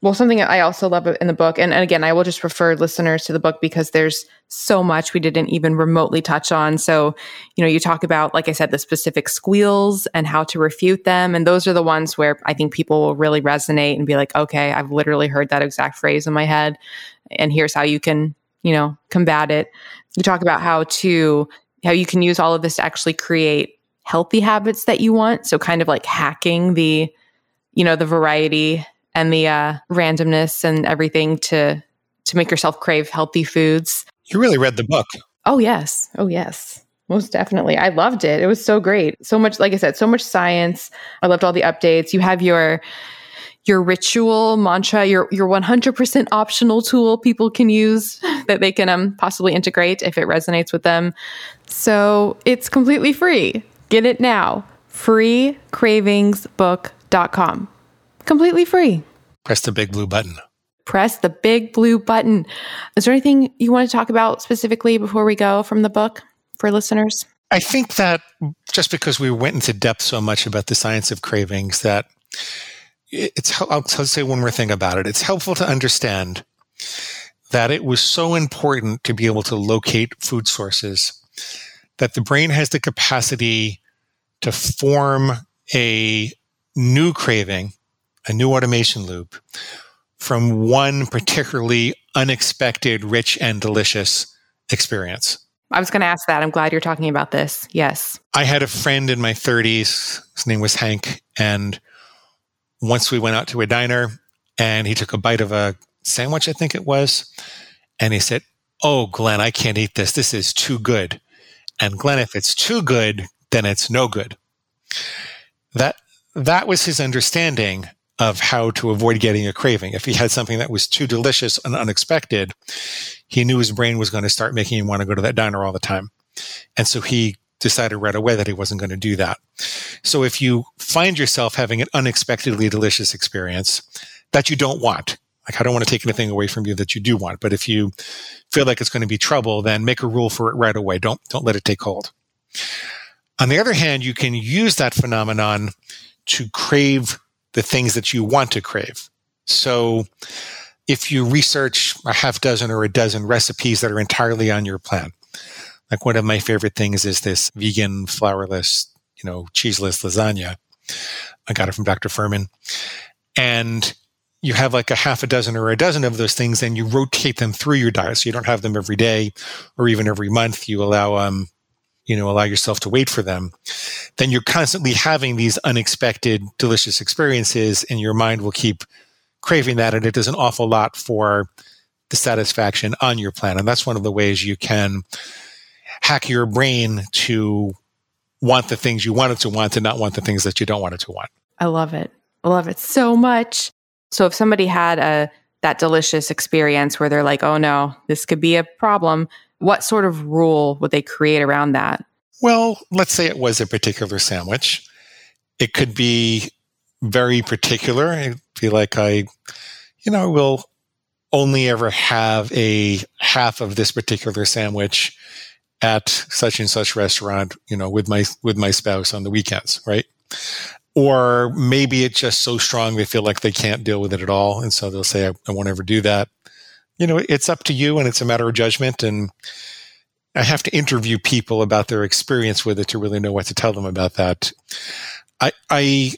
Well, something I also love in the book, and, and again, I will just refer listeners to the book because there's so much we didn't even remotely touch on. So, you know, you talk about, like I said, the specific squeals and how to refute them, and those are the ones where I think people will really resonate and be like, okay, I've literally heard that exact phrase in my head, and here's how you can, you know, combat it. You talk about how to how you can use all of this to actually create healthy habits that you want. So kind of like hacking the, you know, the variety and the uh, randomness and everything to to make yourself crave healthy foods. You really read the book. Oh yes. Oh yes. Most definitely. I loved it. It was so great. So much like I said, so much science. I loved all the updates. You have your your ritual mantra, your your 100% optional tool people can use that they can um, possibly integrate if it resonates with them. So, it's completely free. Get it now. FreeCravingsBook.com. Completely free. Press the big blue button. Press the big blue button. Is there anything you want to talk about specifically before we go from the book for listeners? I think that just because we went into depth so much about the science of cravings, that it's, I'll say one more thing about it. It's helpful to understand that it was so important to be able to locate food sources that the brain has the capacity to form a new craving, a new automation loop from one particularly unexpected, rich, and delicious experience. I was going to ask that. I'm glad you're talking about this. Yes. I had a friend in my 30s. His name was Hank. And once we went out to a diner and he took a bite of a sandwich, I think it was. And he said, Oh, Glenn, I can't eat this. This is too good. And Glenn, if it's too good, then it's no good. That that was his understanding of how to avoid getting a craving. If he had something that was too delicious and unexpected, he knew his brain was going to start making him want to go to that diner all the time. And so he decided right away that he wasn't going to do that. So if you find yourself having an unexpectedly delicious experience that you don't want, Like, I don't want to take anything away from you that you do want, but if you feel like it's going to be trouble, then make a rule for it right away. Don't, don't let it take hold. On the other hand, you can use that phenomenon to crave the things that you want to crave. So if you research a half dozen or a dozen recipes that are entirely on your plan, like one of my favorite things is this vegan, flourless, you know, cheeseless lasagna. I got it from Dr. Fuhrman. And you have like a half a dozen or a dozen of those things and you rotate them through your diet. So you don't have them every day or even every month. You allow, um, you know, allow yourself to wait for them. Then you're constantly having these unexpected, delicious experiences and your mind will keep craving that. And it does an awful lot for the satisfaction on your plan. And that's one of the ways you can hack your brain to want the things you want it to want and not want the things that you don't want it to want. I love it. I love it so much. So if somebody had a that delicious experience where they're like, "Oh no, this could be a problem," what sort of rule would they create around that? Well, let's say it was a particular sandwich. It could be very particular. It'd be like I, you know, will only ever have a half of this particular sandwich at such and such restaurant, you know, with my with my spouse on the weekends, right? Or maybe it's just so strong they feel like they can't deal with it at all, and so they'll say, "I, I won't ever do that." You know, it's up to you, and it's a matter of judgment. And I have to interview people about their experience with it to really know what to tell them about that. I, I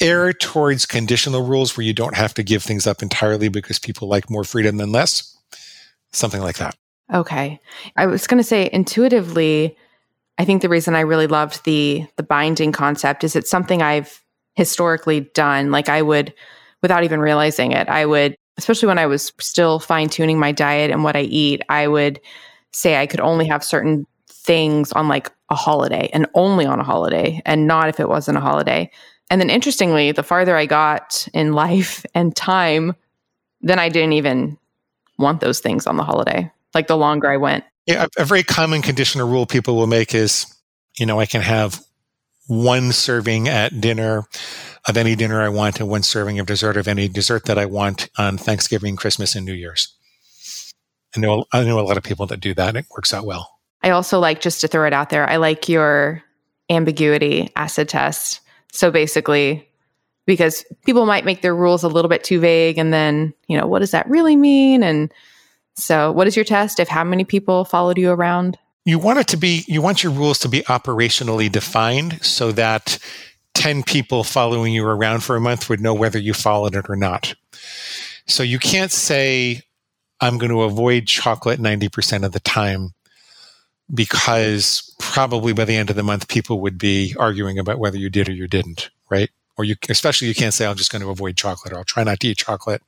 err towards conditional rules where you don't have to give things up entirely because people like more freedom than less. Something like that. Okay. I was going to say intuitively, I think the reason I really loved the the binding concept is it's something I've historically done. Like I would without even realizing it, I would especially when I was still fine tuning my diet and what I eat, I would say I could only have certain things on like a holiday and only on a holiday and not if it wasn't a holiday. And then interestingly, the farther I got in life and time, then I didn't even want those things on the holiday like the longer I went. Yeah, a, a very common conditional rule people will make is, you know, I can have one serving at dinner of any dinner I want and one serving of dessert of any dessert that I want on Thanksgiving, Christmas, and New Year's. I know I know a lot of people that do that and it works out well. I also like just to throw it out there, I like your ambiguity acid test. So basically, because people might make their rules a little bit too vague and then, you know, what does that really mean? And so, what is your test if how many people followed you around? You want it to be, you want your rules to be operationally defined so that 10 people following you around for a month would know whether you followed it or not. So, you can't say, I'm going to avoid chocolate 90% of the time because probably by the end of the month, people would be arguing about whether you did or you didn't, right? Or you, especially you can't say, I'm just going to avoid chocolate or I'll try not to eat chocolate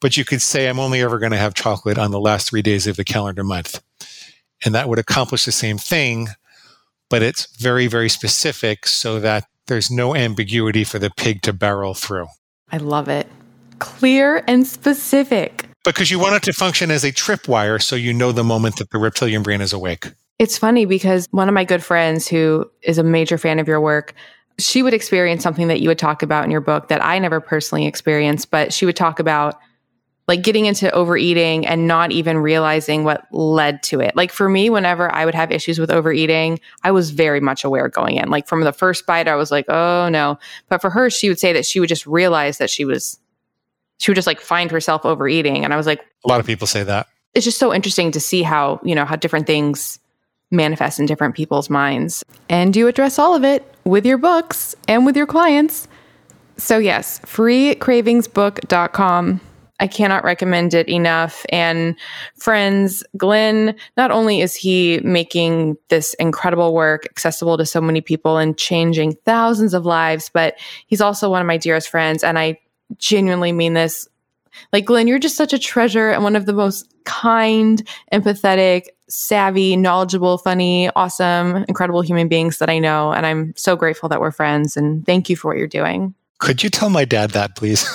but you could say, I'm only ever going to have chocolate on the last three days of the calendar month. And that would accomplish the same thing, but it's very, very specific so that there's no ambiguity for the pig to barrel through. I love it. Clear and specific. Because you want it to function as a tripwire so you know the moment that the reptilian brain is awake. It's funny because one of my good friends who is a major fan of your work, she would experience something that you would talk about in your book that I never personally experienced, but she would talk about like getting into overeating and not even realizing what led to it. Like for me, whenever I would have issues with overeating, I was very much aware going in. Like from the first bite, I was like, oh no. But for her, she would say that she would just realize that she was, she would just like find herself overeating. And I was like, a lot of people say that. It's just so interesting to see how, you know, how different things manifest in different people's minds. And you address all of it with your books and with your clients. So, yes, freecravingsbook.com I cannot recommend it enough. And friends, Glenn, not only is he making this incredible work accessible to so many people and changing thousands of lives, but he's also one of my dearest friends. And I genuinely mean this. Like, Glenn, you're just such a treasure and one of the most kind, empathetic, savvy, knowledgeable, funny, awesome, incredible human beings that I know. And I'm so grateful that we're friends. And thank you for what you're doing. Could you tell my dad that, please?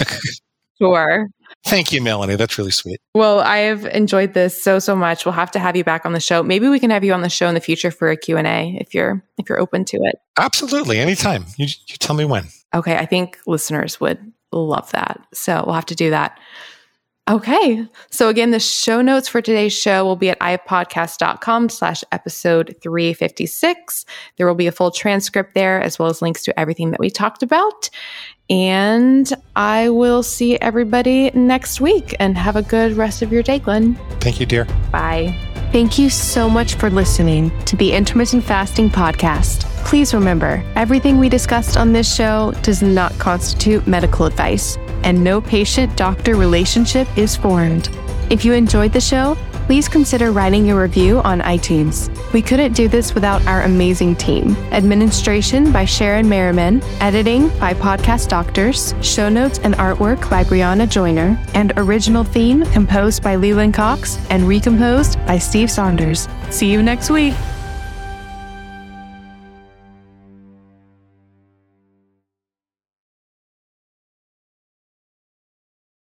Sure. Thank you, Melanie. That's really sweet. Well, I have enjoyed this so so much. We'll have to have you back on the show. Maybe we can have you on the show in the future for a Q&A if you're if you're open to it. Absolutely. Anytime. You, you tell me when. Okay, I think listeners would love that. So we'll have to do that. Okay. So again, the show notes for today's show will be at ifpodcast.com slash episode 356. There will be a full transcript there as well as links to everything that we talked about. And I will see everybody next week and have a good rest of your day, Glenn. Thank you, dear. Bye. Thank you so much for listening to the Intermittent Fasting Podcast. Please remember, everything we discussed on this show does not constitute medical advice and no patient doctor relationship is formed. If you enjoyed the show, please consider writing a review on iTunes. We couldn't do this without our amazing team. Administration by Sharon Merriman, editing by Podcast Doctors, show notes and artwork by Brianna Joyner, and original theme composed by Leland Cox and recomposed by Steve Saunders. See you next week.